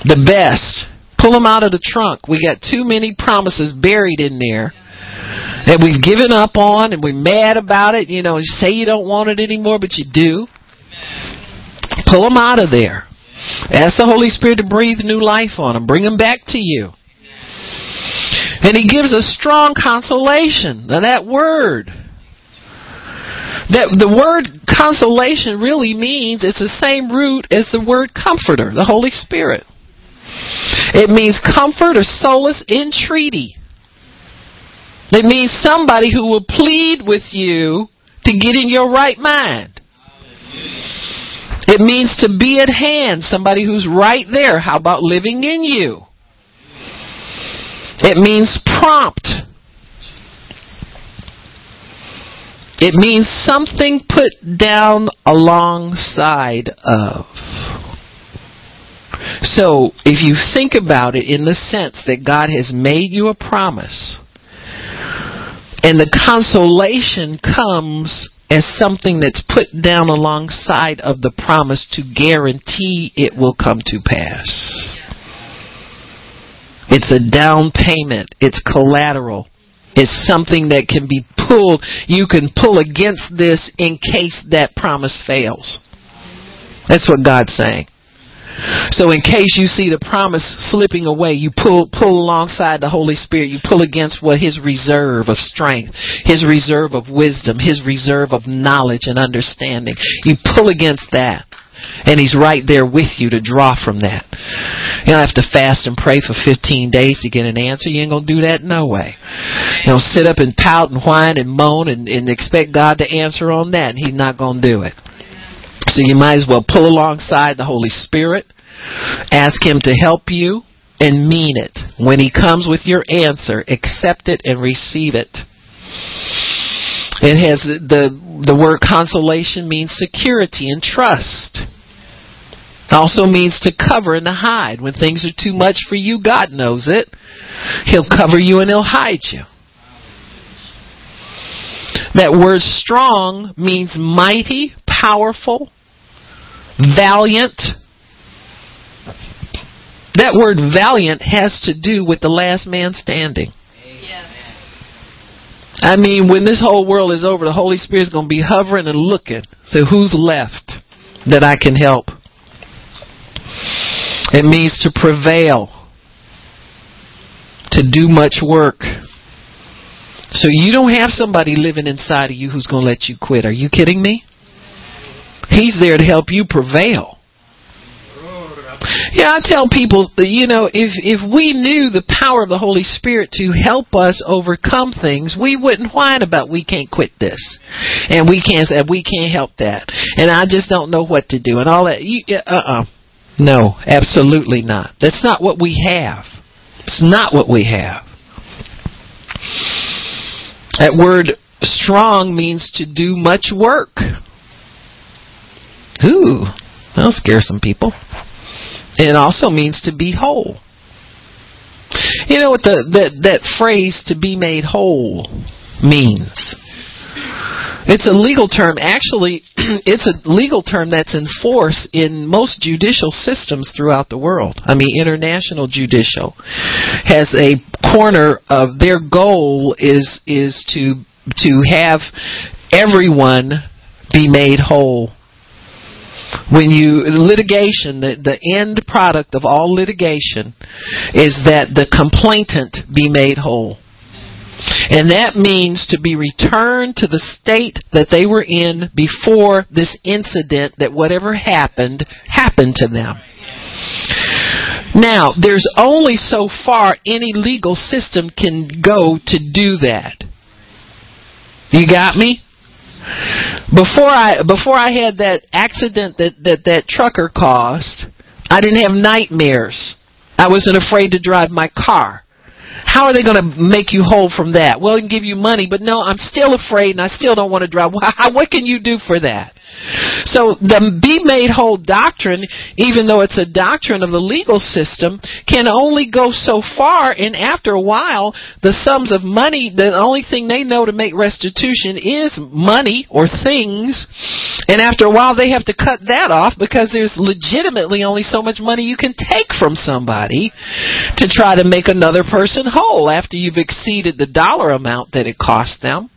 The best. Pull them out of the trunk. We got too many promises buried in there that we've given up on and we're mad about it. You know, you say you don't want it anymore, but you do. Pull them out of there. Ask the Holy Spirit to breathe new life on them. Bring them back to you. And He gives a strong consolation. Now that word, that the word consolation really means it's the same root as the word comforter, the Holy Spirit. It means comfort or solace, entreaty. It means somebody who will plead with you to get in your right mind. It means to be at hand, somebody who's right there. How about living in you? It means prompt. It means something put down alongside of. So, if you think about it in the sense that God has made you a promise, and the consolation comes as something that's put down alongside of the promise to guarantee it will come to pass. It's a down payment. It's collateral. It's something that can be pulled. You can pull against this in case that promise fails. That's what God's saying. So in case you see the promise slipping away, you pull pull alongside the Holy Spirit. You pull against what his reserve of strength, his reserve of wisdom, his reserve of knowledge and understanding. You pull against that. And he's right there with you to draw from that. You don't have to fast and pray for 15 days to get an answer. You ain't gonna do that no way. You don't sit up and pout and whine and moan and, and expect God to answer on that. And he's not gonna do it. So you might as well pull alongside the Holy Spirit, ask Him to help you, and mean it. When He comes with your answer, accept it and receive it. It has the the word consolation means security and trust. Also means to cover and to hide. When things are too much for you, God knows it. He'll cover you and he'll hide you. That word strong means mighty, powerful, valiant. That word valiant has to do with the last man standing. I mean, when this whole world is over, the Holy Spirit's going to be hovering and looking. So who's left that I can help? It means to prevail, to do much work. So you don't have somebody living inside of you who's going to let you quit. Are you kidding me? He's there to help you prevail. Yeah, I tell people, that you know, if if we knew the power of the Holy Spirit to help us overcome things, we wouldn't whine about we can't quit this, and we can't say we can't help that, and I just don't know what to do, and all that. Uh uh-uh. uh, no, absolutely not. That's not what we have. It's not what we have. That word strong means to do much work. Ooh, that'll scare some people. It also means to be whole. You know what the that that phrase to be made whole means? It's a legal term. Actually, it's a legal term that's in force in most judicial systems throughout the world. I mean, international judicial has a corner of their goal is is to to have everyone be made whole when you litigation the, the end product of all litigation is that the complainant be made whole. And that means to be returned to the state that they were in before this incident that whatever happened happened to them. Now there's only so far any legal system can go to do that. You got me before I before I had that accident that that that trucker caused, I didn't have nightmares. I wasn't afraid to drive my car. How are they going to make you whole from that? Well, they can give you money, but no, I'm still afraid and I still don't want to drive. What can you do for that? So the be made whole doctrine, even though it's a doctrine of the legal system, can only go so far and after a while the sums of money the only thing they know to make restitution is money or things and after a while they have to cut that off because there's legitimately only so much money you can take from somebody to try to make another person whole after you've exceeded the dollar amount that it cost them.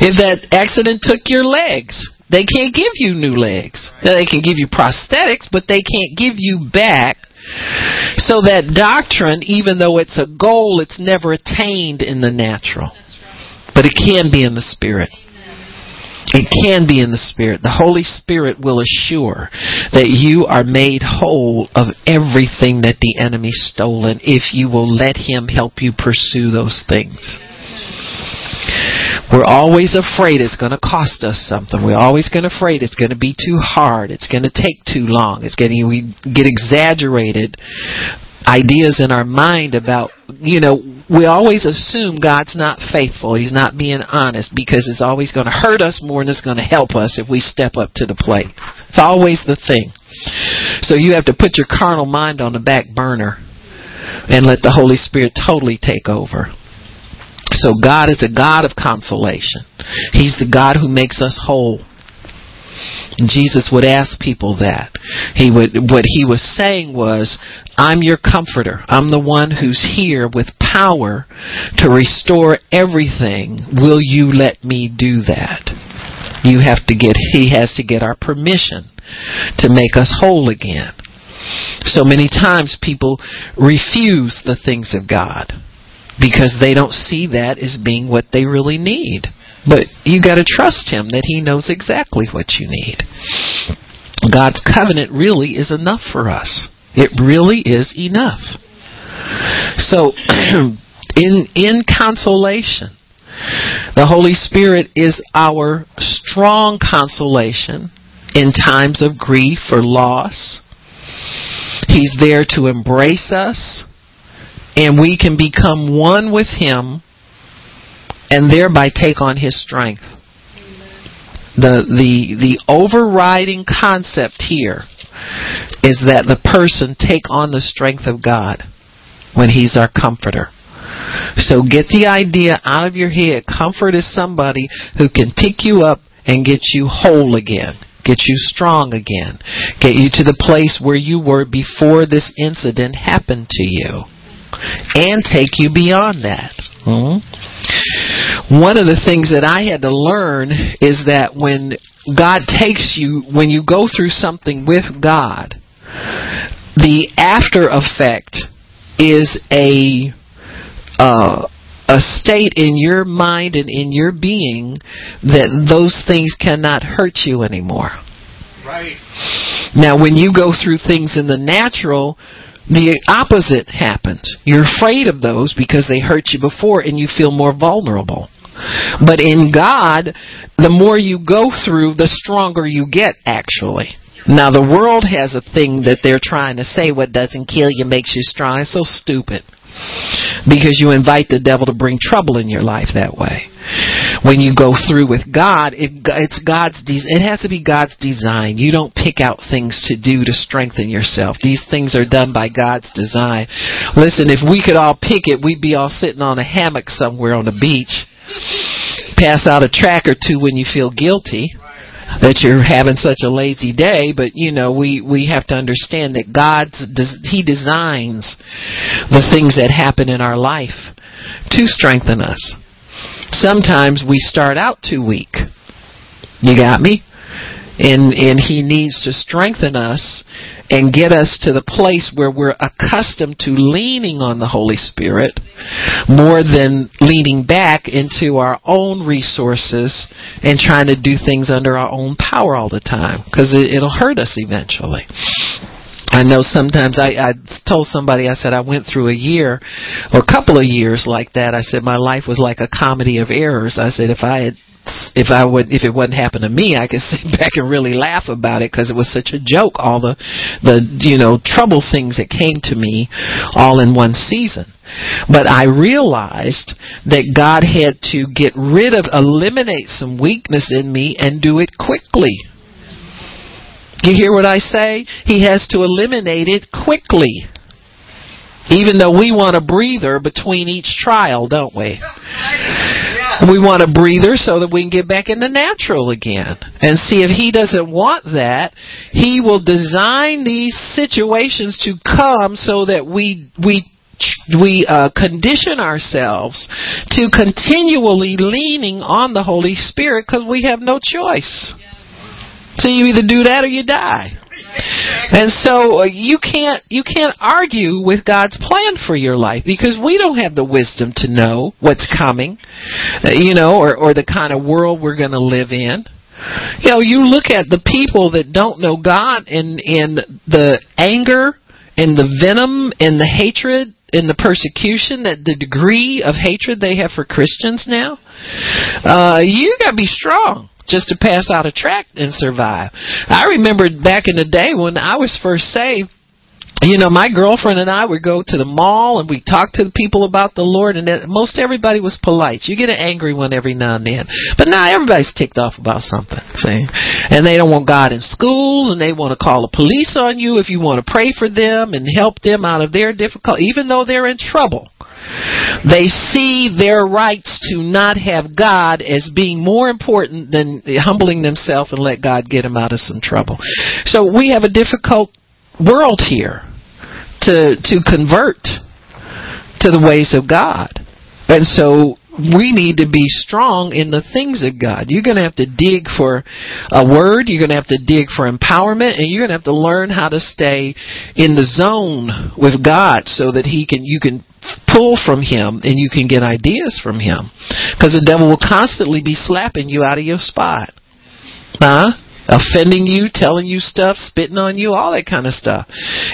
If that accident took your legs, they can't give you new legs. They can give you prosthetics, but they can't give you back. So that doctrine, even though it's a goal, it's never attained in the natural. But it can be in the spirit. It can be in the Spirit. The Holy Spirit will assure that you are made whole of everything that the enemy stolen if you will let Him help you pursue those things. We're always afraid it's going to cost us something. We're always going to afraid it's going to be too hard. It's going to take too long. It's getting we get exaggerated ideas in our mind about you know we always assume God's not faithful. He's not being honest because it's always going to hurt us more than it's going to help us if we step up to the plate. It's always the thing. So you have to put your carnal mind on the back burner and let the Holy Spirit totally take over. So God is a God of consolation. He's the God who makes us whole. Jesus would ask people that. He would what he was saying was, I'm your comforter. I'm the one who's here with power to restore everything. Will you let me do that? You have to get he has to get our permission to make us whole again. So many times people refuse the things of God because they don't see that as being what they really need. But you got to trust him that he knows exactly what you need. God's covenant really is enough for us. It really is enough. So in in consolation, the Holy Spirit is our strong consolation in times of grief or loss. He's there to embrace us and we can become one with Him and thereby take on His strength. The, the, the overriding concept here is that the person take on the strength of God when He's our comforter. So get the idea out of your head. Comfort is somebody who can pick you up and get you whole again. Get you strong again. Get you to the place where you were before this incident happened to you. And take you beyond that. Hmm? One of the things that I had to learn is that when God takes you, when you go through something with God, the after effect is a uh, a state in your mind and in your being that those things cannot hurt you anymore. Right. Now, when you go through things in the natural, the opposite happens. You're afraid of those because they hurt you before and you feel more vulnerable. But in God, the more you go through, the stronger you get, actually. Now, the world has a thing that they're trying to say what doesn't kill you makes you strong. It's so stupid because you invite the devil to bring trouble in your life that way. When you go through with God, it, it's God's. De- it has to be God's design. You don't pick out things to do to strengthen yourself. These things are done by God's design. Listen, if we could all pick it, we'd be all sitting on a hammock somewhere on the beach. Pass out a track or two when you feel guilty that you're having such a lazy day, but you know, we we have to understand that God he designs the things that happen in our life to strengthen us. Sometimes we start out too weak. You got me? And and he needs to strengthen us and get us to the place where we're accustomed to leaning on the Holy Spirit more than leaning back into our own resources and trying to do things under our own power all the time because it, it'll hurt us eventually. I know sometimes I, I told somebody I said I went through a year or a couple of years like that. I said my life was like a comedy of errors. I said if I had if I would, if it wouldn't happen to me, I could sit back and really laugh about it because it was such a joke. All the, the you know trouble things that came to me, all in one season. But I realized that God had to get rid of, eliminate some weakness in me, and do it quickly. You hear what I say? He has to eliminate it quickly. Even though we want a breather between each trial, don't we? We want a breather so that we can get back in the natural again. And see if he doesn't want that, he will design these situations to come so that we we we uh, condition ourselves to continually leaning on the Holy Spirit because we have no choice. So you either do that or you die. And so uh, you can't you can't argue with God's plan for your life because we don't have the wisdom to know what's coming, uh, you know, or or the kind of world we're going to live in. You know, you look at the people that don't know God and in the anger and the venom and the hatred and the persecution that the degree of hatred they have for Christians now. Uh, you got to be strong just to pass out a tract and survive. I remember back in the day when I was first saved, you know, my girlfriend and I would go to the mall and we talk to the people about the Lord, and most everybody was polite. You get an angry one every now and then, but now everybody's ticked off about something. See, and they don't want God in schools, and they want to call the police on you if you want to pray for them and help them out of their difficulty, even though they're in trouble. They see their rights to not have God as being more important than humbling themselves and let God get them out of some trouble. So we have a difficult world here to to convert to the ways of God. And so we need to be strong in the things of God. You're going to have to dig for a word, you're going to have to dig for empowerment, and you're going to have to learn how to stay in the zone with God so that he can you can pull from him and you can get ideas from him. Because the devil will constantly be slapping you out of your spot. Huh? Offending you, telling you stuff, spitting on you, all that kind of stuff.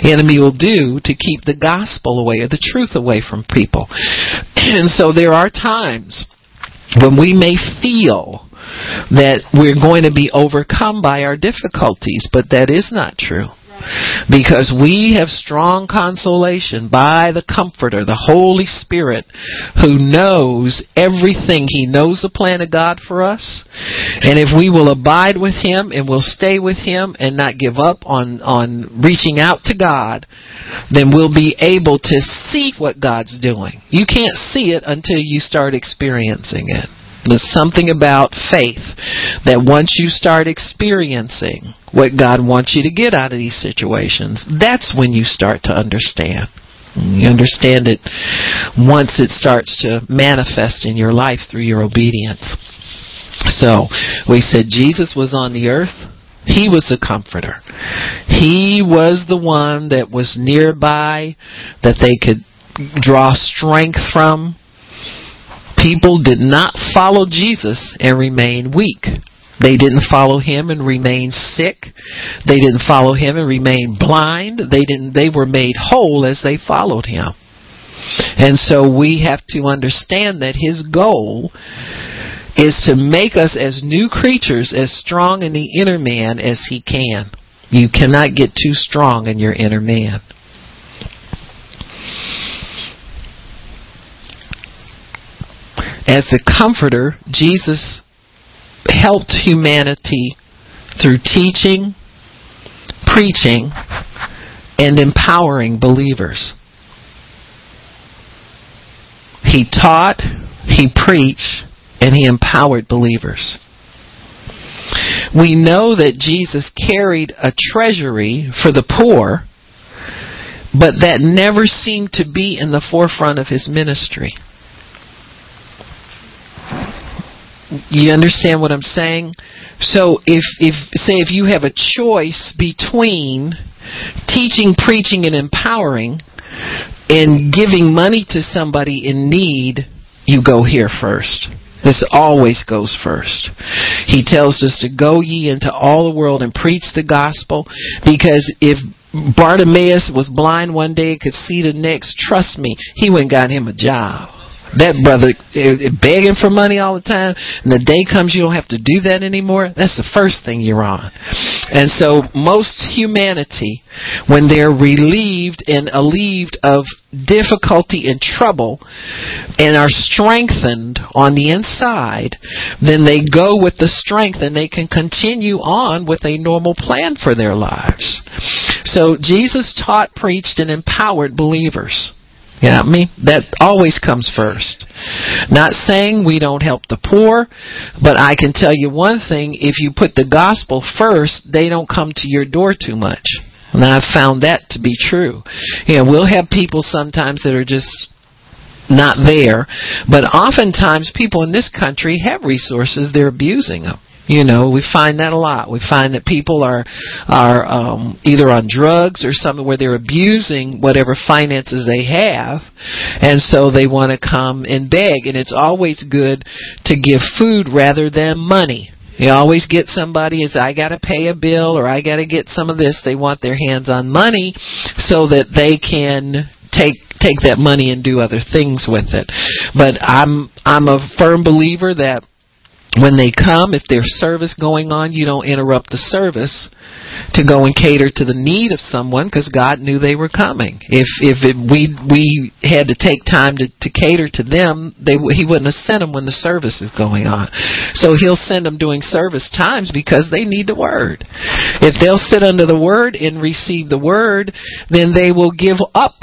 The Enemy will do to keep the gospel away or the truth away from people. And so there are times when we may feel that we're going to be overcome by our difficulties, but that is not true. Because we have strong consolation by the Comforter, the Holy Spirit, who knows everything. He knows the plan of God for us. And if we will abide with Him and will stay with Him and not give up on, on reaching out to God, then we'll be able to see what God's doing. You can't see it until you start experiencing it. There's something about faith that once you start experiencing what God wants you to get out of these situations, that's when you start to understand. You understand it once it starts to manifest in your life through your obedience. So, we said Jesus was on the earth. He was the comforter. He was the one that was nearby that they could draw strength from people did not follow Jesus and remain weak. They didn't follow him and remain sick. They didn't follow him and remain blind. They didn't they were made whole as they followed him. And so we have to understand that his goal is to make us as new creatures as strong in the inner man as he can. You cannot get too strong in your inner man. As the comforter, Jesus helped humanity through teaching, preaching, and empowering believers. He taught, he preached, and he empowered believers. We know that Jesus carried a treasury for the poor, but that never seemed to be in the forefront of his ministry. You understand what I'm saying? So if if say if you have a choice between teaching, preaching and empowering and giving money to somebody in need, you go here first. This always goes first. He tells us to go ye into all the world and preach the gospel because if Bartimaeus was blind one day, could see the next, trust me, he went and got him a job that brother eh, eh, begging for money all the time, and the day comes you don't have to do that anymore, that's the first thing you're on. And so most humanity, when they're relieved and alleviated of difficulty and trouble and are strengthened on the inside, then they go with the strength and they can continue on with a normal plan for their lives. So Jesus taught, preached, and empowered believers. You know me? That always comes first. Not saying we don't help the poor, but I can tell you one thing, if you put the gospel first, they don't come to your door too much. And I've found that to be true. You know, we'll have people sometimes that are just not there, but oftentimes people in this country have resources, they're abusing them. You know, we find that a lot. We find that people are are um, either on drugs or something where they're abusing whatever finances they have, and so they want to come and beg. And it's always good to give food rather than money. You always get somebody as I got to pay a bill or I got to get some of this. They want their hands on money so that they can take take that money and do other things with it. But I'm I'm a firm believer that when they come, if there's service going on, you don't interrupt the service to go and cater to the need of someone because God knew they were coming. If if it, we we had to take time to, to cater to them, they he wouldn't have sent them when the service is going on. So he'll send them doing service times because they need the word. If they'll sit under the word and receive the word, then they will give up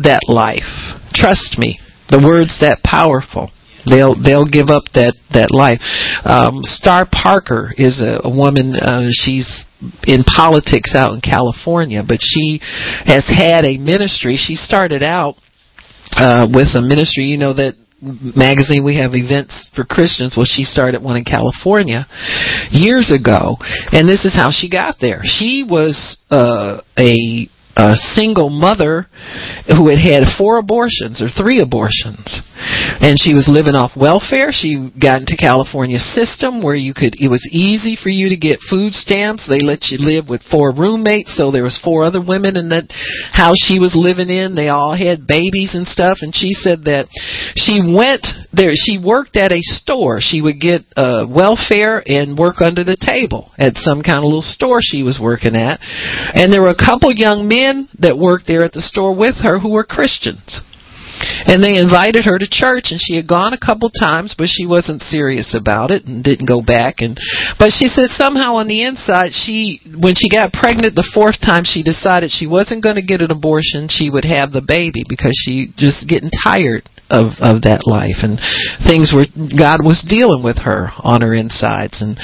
that life. Trust me, the word's that powerful. They'll they'll give up that that life. Um, Star Parker is a, a woman. Uh, she's in politics out in California, but she has had a ministry. She started out uh, with a ministry. You know that magazine we have events for Christians. Well, she started one in California years ago, and this is how she got there. She was uh, a a single mother who had had four abortions or three abortions. And she was living off welfare. She got into california system where you could it was easy for you to get food stamps. They let you live with four roommates. So there was four other women in that house she was living in. They all had babies and stuff. And she said that she went there she worked at a store. She would get uh welfare and work under the table at some kind of little store she was working at. And there were a couple young men that worked there at the store with her who were Christians. And they invited her to church and she had gone a couple times but she wasn't serious about it and didn't go back. And but she said somehow on the inside she when she got pregnant the fourth time she decided she wasn't going to get an abortion. She would have the baby because she just getting tired of of that life and things were God was dealing with her on her insides and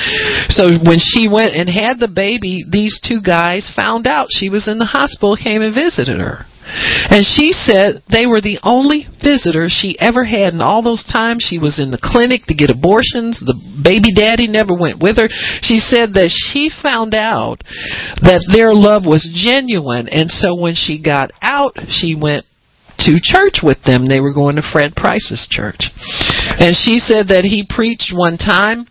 so when she went and had the baby these two guys found out she was in the hospital came and visited her and she said they were the only visitors she ever had in all those times she was in the clinic to get abortions. The baby daddy never went with her. She said that she found out that their love was genuine. And so when she got out, she went to church with them. They were going to Fred Price's church. And she said that he preached one time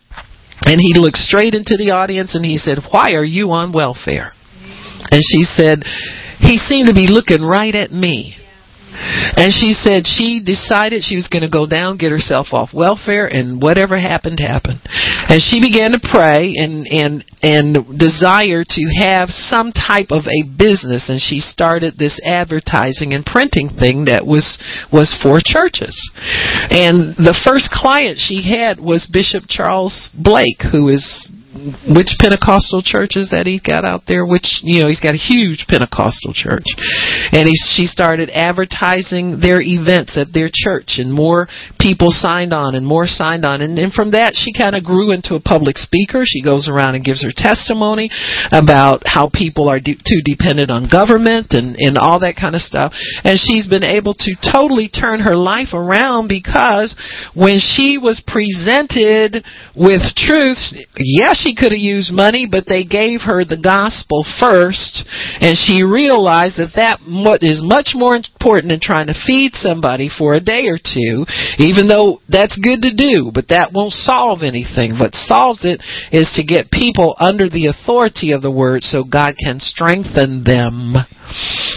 and he looked straight into the audience and he said, Why are you on welfare? And she said, he seemed to be looking right at me. And she said she decided she was going to go down, get herself off welfare, and whatever happened, happened. And she began to pray and, and, and desire to have some type of a business. And she started this advertising and printing thing that was, was for churches. And the first client she had was Bishop Charles Blake, who is which Pentecostal churches that he's got out there, which, you know, he's got a huge Pentecostal church. And he, she started advertising their events at their church and more people signed on and more signed on. And then from that, she kind of grew into a public speaker. She goes around and gives her testimony about how people are de- too dependent on government and, and all that kind of stuff. And she's been able to totally turn her life around because when she was presented with truth, yes, she could have used money, but they gave her the gospel first, and she realized that that is much more important than trying to feed somebody for a day or two, even though that's good to do, but that won't solve anything. What solves it is to get people under the authority of the word so God can strengthen them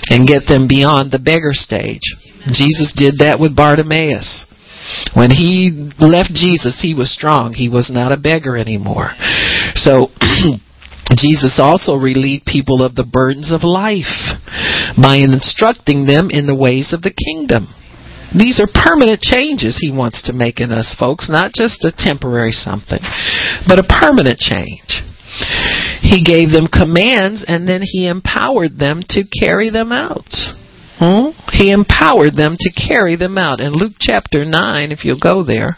and get them beyond the beggar stage. Jesus did that with Bartimaeus. When he left Jesus, he was strong. He was not a beggar anymore. So, Jesus also relieved people of the burdens of life by instructing them in the ways of the kingdom. These are permanent changes he wants to make in us, folks, not just a temporary something, but a permanent change. He gave them commands and then he empowered them to carry them out. Hmm? He empowered them to carry them out. In Luke chapter 9, if you'll go there.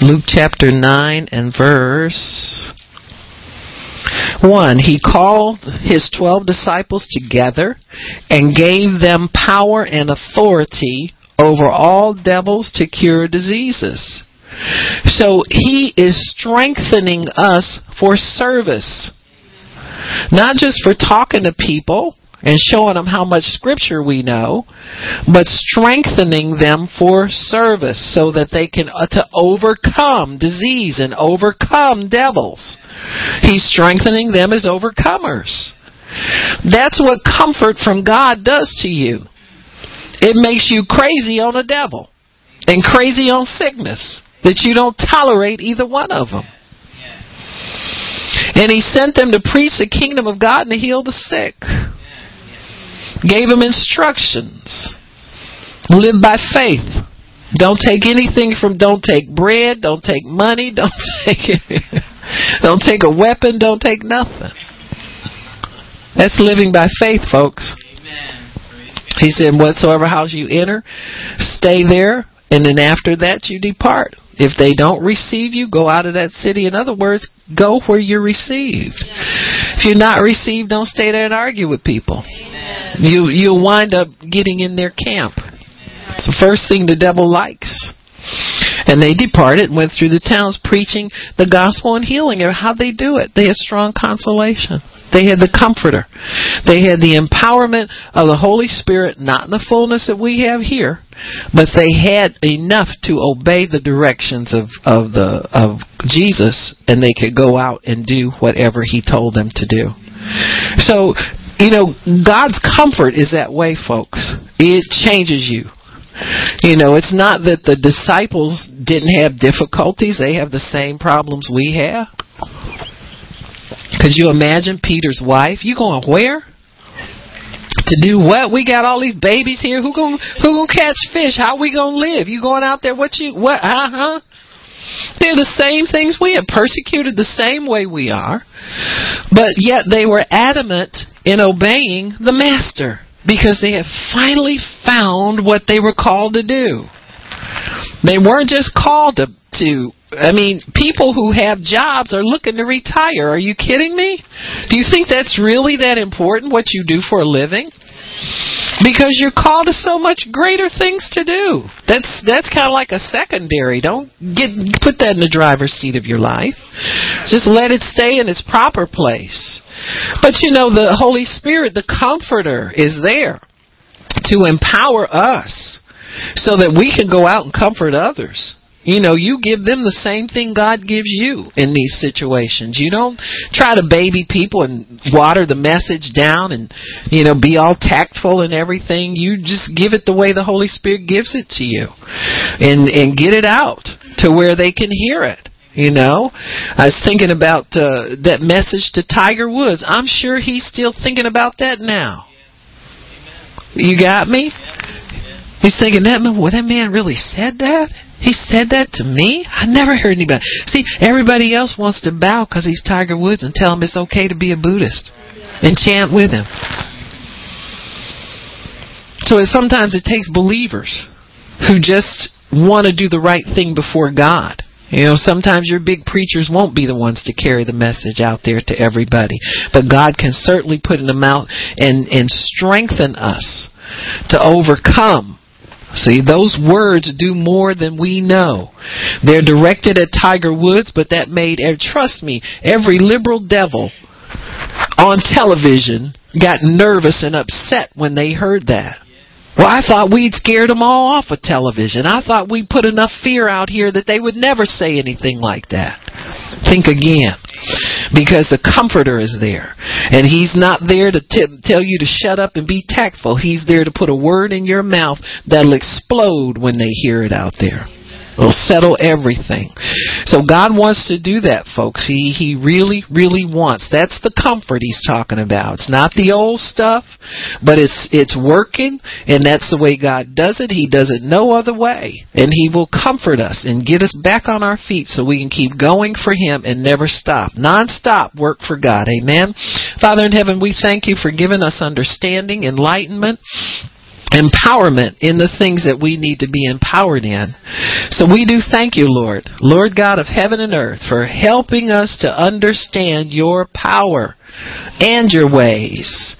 Luke chapter 9 and verse 1. He called his 12 disciples together and gave them power and authority over all devils to cure diseases. So he is strengthening us for service. Not just for talking to people and showing them how much scripture we know, but strengthening them for service so that they can uh, to overcome disease and overcome devils. He's strengthening them as overcomers. That's what comfort from God does to you. It makes you crazy on a devil and crazy on sickness that you don't tolerate either one of them. And he sent them to preach the kingdom of God and to heal the sick. Gave them instructions. Live by faith. Don't take anything from don't take bread, don't take money, don't take don't take a weapon, don't take nothing. That's living by faith, folks. He said, Whatsoever house you enter, stay there, and then after that you depart. If they don't receive you, go out of that city. In other words, go where you're received. If you're not received, don't stay there and argue with people. You you'll wind up getting in their camp. It's the first thing the devil likes. And they departed and went through the towns preaching the gospel and healing. And How they do it? They had strong consolation. They had the comforter. They had the empowerment of the Holy Spirit, not in the fullness that we have here, but they had enough to obey the directions of, of the of Jesus and they could go out and do whatever he told them to do. So, you know, God's comfort is that way, folks. It changes you. You know, it's not that the disciples didn't have difficulties, they have the same problems we have. Could you imagine Peter's wife? You going where? To do what? We got all these babies here. Who going who gonna catch fish? How we gonna live? You going out there? What you what? Uh huh. They're the same things we have persecuted the same way we are, but yet they were adamant in obeying the master because they have finally found what they were called to do. They weren't just called to, to I mean, people who have jobs are looking to retire. Are you kidding me? Do you think that's really that important what you do for a living? Because you're called to so much greater things to do. That's that's kind of like a secondary. Don't get put that in the driver's seat of your life. Just let it stay in its proper place. But you know, the Holy Spirit, the Comforter, is there to empower us so that we can go out and comfort others. You know, you give them the same thing God gives you in these situations. You don't try to baby people and water the message down and, you know, be all tactful and everything. You just give it the way the Holy Spirit gives it to you. And, and get it out to where they can hear it. You know, I was thinking about uh, that message to Tiger Woods. I'm sure he's still thinking about that now. You got me? He's thinking that man. Well, that man really said that. He said that to me. I never heard anybody. See, everybody else wants to bow because he's Tiger Woods and tell him it's okay to be a Buddhist and chant with him. So it, sometimes it takes believers who just want to do the right thing before God you know, sometimes your big preachers won't be the ones to carry the message out there to everybody. But God can certainly put in the mouth and, and strengthen us to overcome. See, those words do more than we know. They're directed at Tiger Woods, but that made, eh, trust me, every liberal devil on television got nervous and upset when they heard that. Well, I thought we'd scared them all off of television. I thought we'd put enough fear out here that they would never say anything like that. Think again. Because the Comforter is there. And He's not there to t- tell you to shut up and be tactful. He's there to put a word in your mouth that'll explode when they hear it out there. It'll settle everything. So God wants to do that, folks. He He really, really wants. That's the comfort He's talking about. It's not the old stuff, but it's it's working, and that's the way God does it. He does it no other way, and He will comfort us and get us back on our feet so we can keep going for Him and never stop. Non-stop work for God. Amen. Father in heaven, we thank you for giving us understanding, enlightenment empowerment in the things that we need to be empowered in. So we do thank you, Lord, Lord God of heaven and earth, for helping us to understand your power and your ways.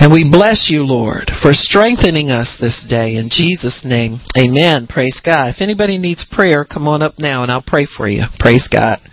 And we bless you, Lord, for strengthening us this day. In Jesus' name, amen. Praise God. If anybody needs prayer, come on up now and I'll pray for you. Praise God.